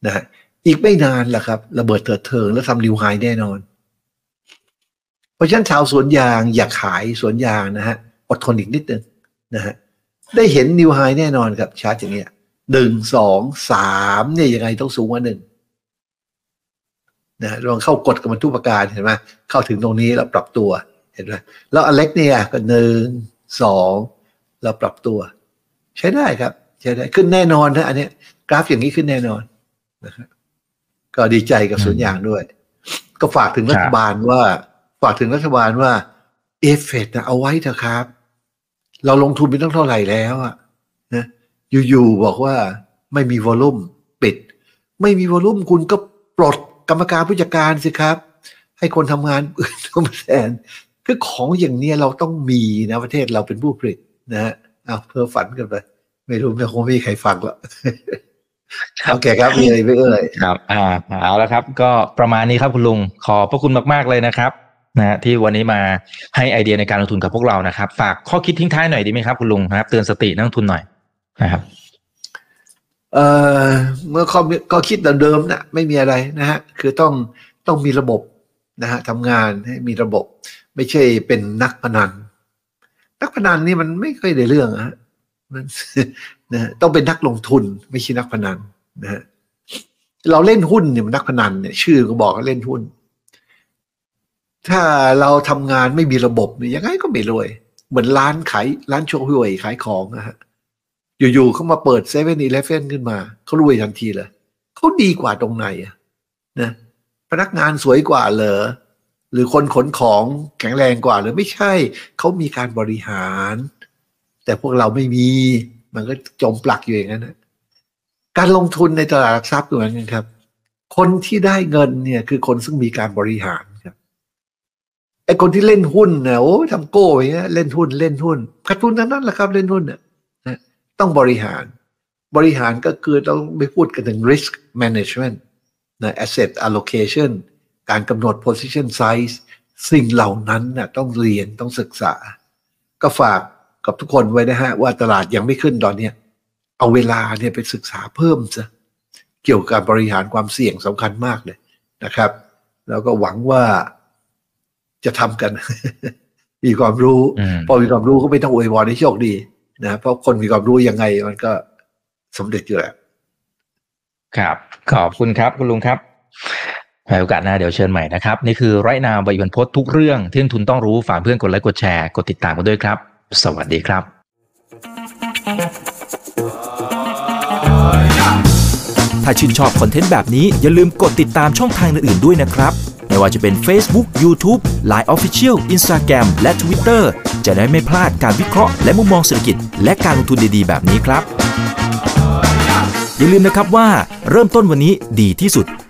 นะฮะอีกไม่นานละครับ ระเบิดเถิดเทิงแล้วทำนิวไฮแน่นอน เพราะฉะนั้นชาวสวนยางอยากขายสวนยางนะฮะอดทนอีกนิดนึงนะฮะได้เห็นนิวไฮแน่นอนครับชาร์ตอย่างเงี้ยหนึ่งสองสามเนี่ยยังไงต้องสูงกว่าหนึ่งนะลองเข้ากดกับมันทุกประการเห็นไหมเข้าถึงตรงนี้แล้วปรับตัวเห็นไหมแล้วอเล็กเนี่ยก็หนึ่งสองแล้วปรับตัว ใช้ได้ครับ ใช้ได้ขึ้นแน่นอนนะอันนี้กราฟอย่างนี้ขึ้นแน่นอนนะครับก็ดีใจกับสวนยางด้วย ก็ฝากถึงรัฐบาลว่า ฝากถึงรัฐบาลว่าเอฟเฟกนะเอาไว้เถอะครับ เราลงทุนไปตั้งเท่าไหร่แล้วอะนะอยู่ๆบอกว่าไม่มีวอลุ่มปิด ไม่มีวอลุ่มคุณก็ปลดกรรมการผู้จัดการสิครับ ให้คนทำงานอื่นเข้ามาแทนคือของอย่างเนี้ยเราต้องมีนะประเทศเราเป็นผู้ผลิตนะฮะ เอาเพื่อฝันกันไปไม่รู้ไม่คงไม่มีใครฟังหรอกโอเคครับมีอะไรไม่เอ่ยครับ อ่าเอาแล้วครับ ก็ประมาณนี้ครับคุณลุงขอบพระคุณมาก ๆ เลยนะครับนะที่วันนี้มาให้ไอเดียในการลงทุนกับพวกเรานะครับ ฝากข้อคิดทิ้งท้ายหน่อยดีไหมครับคุณลุงนะครับ เตือนสตินักลงทุนหน่อยนะครับ เอ่อเมื่อข้อก็คิดเดิมๆนะไม่มีอะไรนะฮะคือต้องต้องมีระบบนะฮะทำงานให้มีระบบ ไม่ใช่เป็นนักพนัน นักพนันนี่มันไม่เคยได้เรื่องอะฮะมันนะต้องเป็นนักลงทุนไม่ใช่นักพนันนะฮะเราเล่นหุ้นเนี่ยมันนักพนันเนี่ย ชื่อก็บอกว่าเล่นหุ้น ถ้าเราทำงานไม่มีระบบเนี่ยยังไงก็ไม่รวย เหมือนร้านขายร้านโชห่วยขายของนะฮะอยู่ๆเขามาเปิดเซเว่นอีเลฟเว่นขึ้นมาเขารวยทันทีเลยเขาดีกว่าตรงไหนอะนะพนักงานสวยกว่าเหรอ หรือคนขนของแข็งแรงกว่า หรือไม่ใช่ เขามีการบริหาร แต่พวกเราไม่มี มันก็จมปลักอยู่อย่างนั้นนะการลงทุนในตลาดหลักทรัพย์เหมือนกันครับ คนที่ได้เงินเนี่ยคือคนซึ่งมีการบริหารครับไอ้คนที่เล่นหุ้นเนี่ยโอ้ทำโก้ไปเงี้ยเล่นหุ้นเล่นหุ้นขาดทุนทั้งนั้นแหละครับ เล่นหุ้นเนี่ยต้องบริหาร บริหารก็คือต้องไปพูดกันถึง risk management นะ asset allocation การกำหนด position size สิ่งเหล่านั้นนะ่ะต้องเรียนต้องศึกษา ก็ฝากกับทุกคนไว้นะฮะ ว่าตลาดยังไม่ขึ้นตอนเนี้ยเอาเวลาเนี่ยไปศึกษาเพิ่มซะเกี่ยวกับบริหารความเสี่ยงสำคัญมากเลยนะครับ แล้วก็หวังว่าจะทำกัน มีความรู้ พอมีความรู้ก็ไม่ต้องอวยพรให้โชคดีนะเพราะคนมีความรู้ยังไงมันก็สำเร็จอยู่แล้วครับ ขอบคุณครับคุณลุงครับใน โอกาสหน้าเดี๋ยวเชิญใหม่นะครับ นี่คือไรนาใบบันพศทุกเรื่องที่ทุนต้องรู้ฝากเพื่อนกดไลค์กดแชร์กดติดตามกันด้วยครับ สวัสดีครับ ถ้าชื่นชอบคอนเทนต์แบบนี้อย่าลืมกดติดตามช่องทางอื่นๆด้วยนะครับ ไม่ว่าจะเป็น Facebook, YouTube, Line Official, Instagram และ Twitter จะได้ไม่พลาดการวิเคราะห์และมุมมองเศรษฐกิจ และการลงทุนดีๆ แบบนี้ครับ อย่าลืมนะครับว่าเริ่มต้นวันนี้ดีที่สุด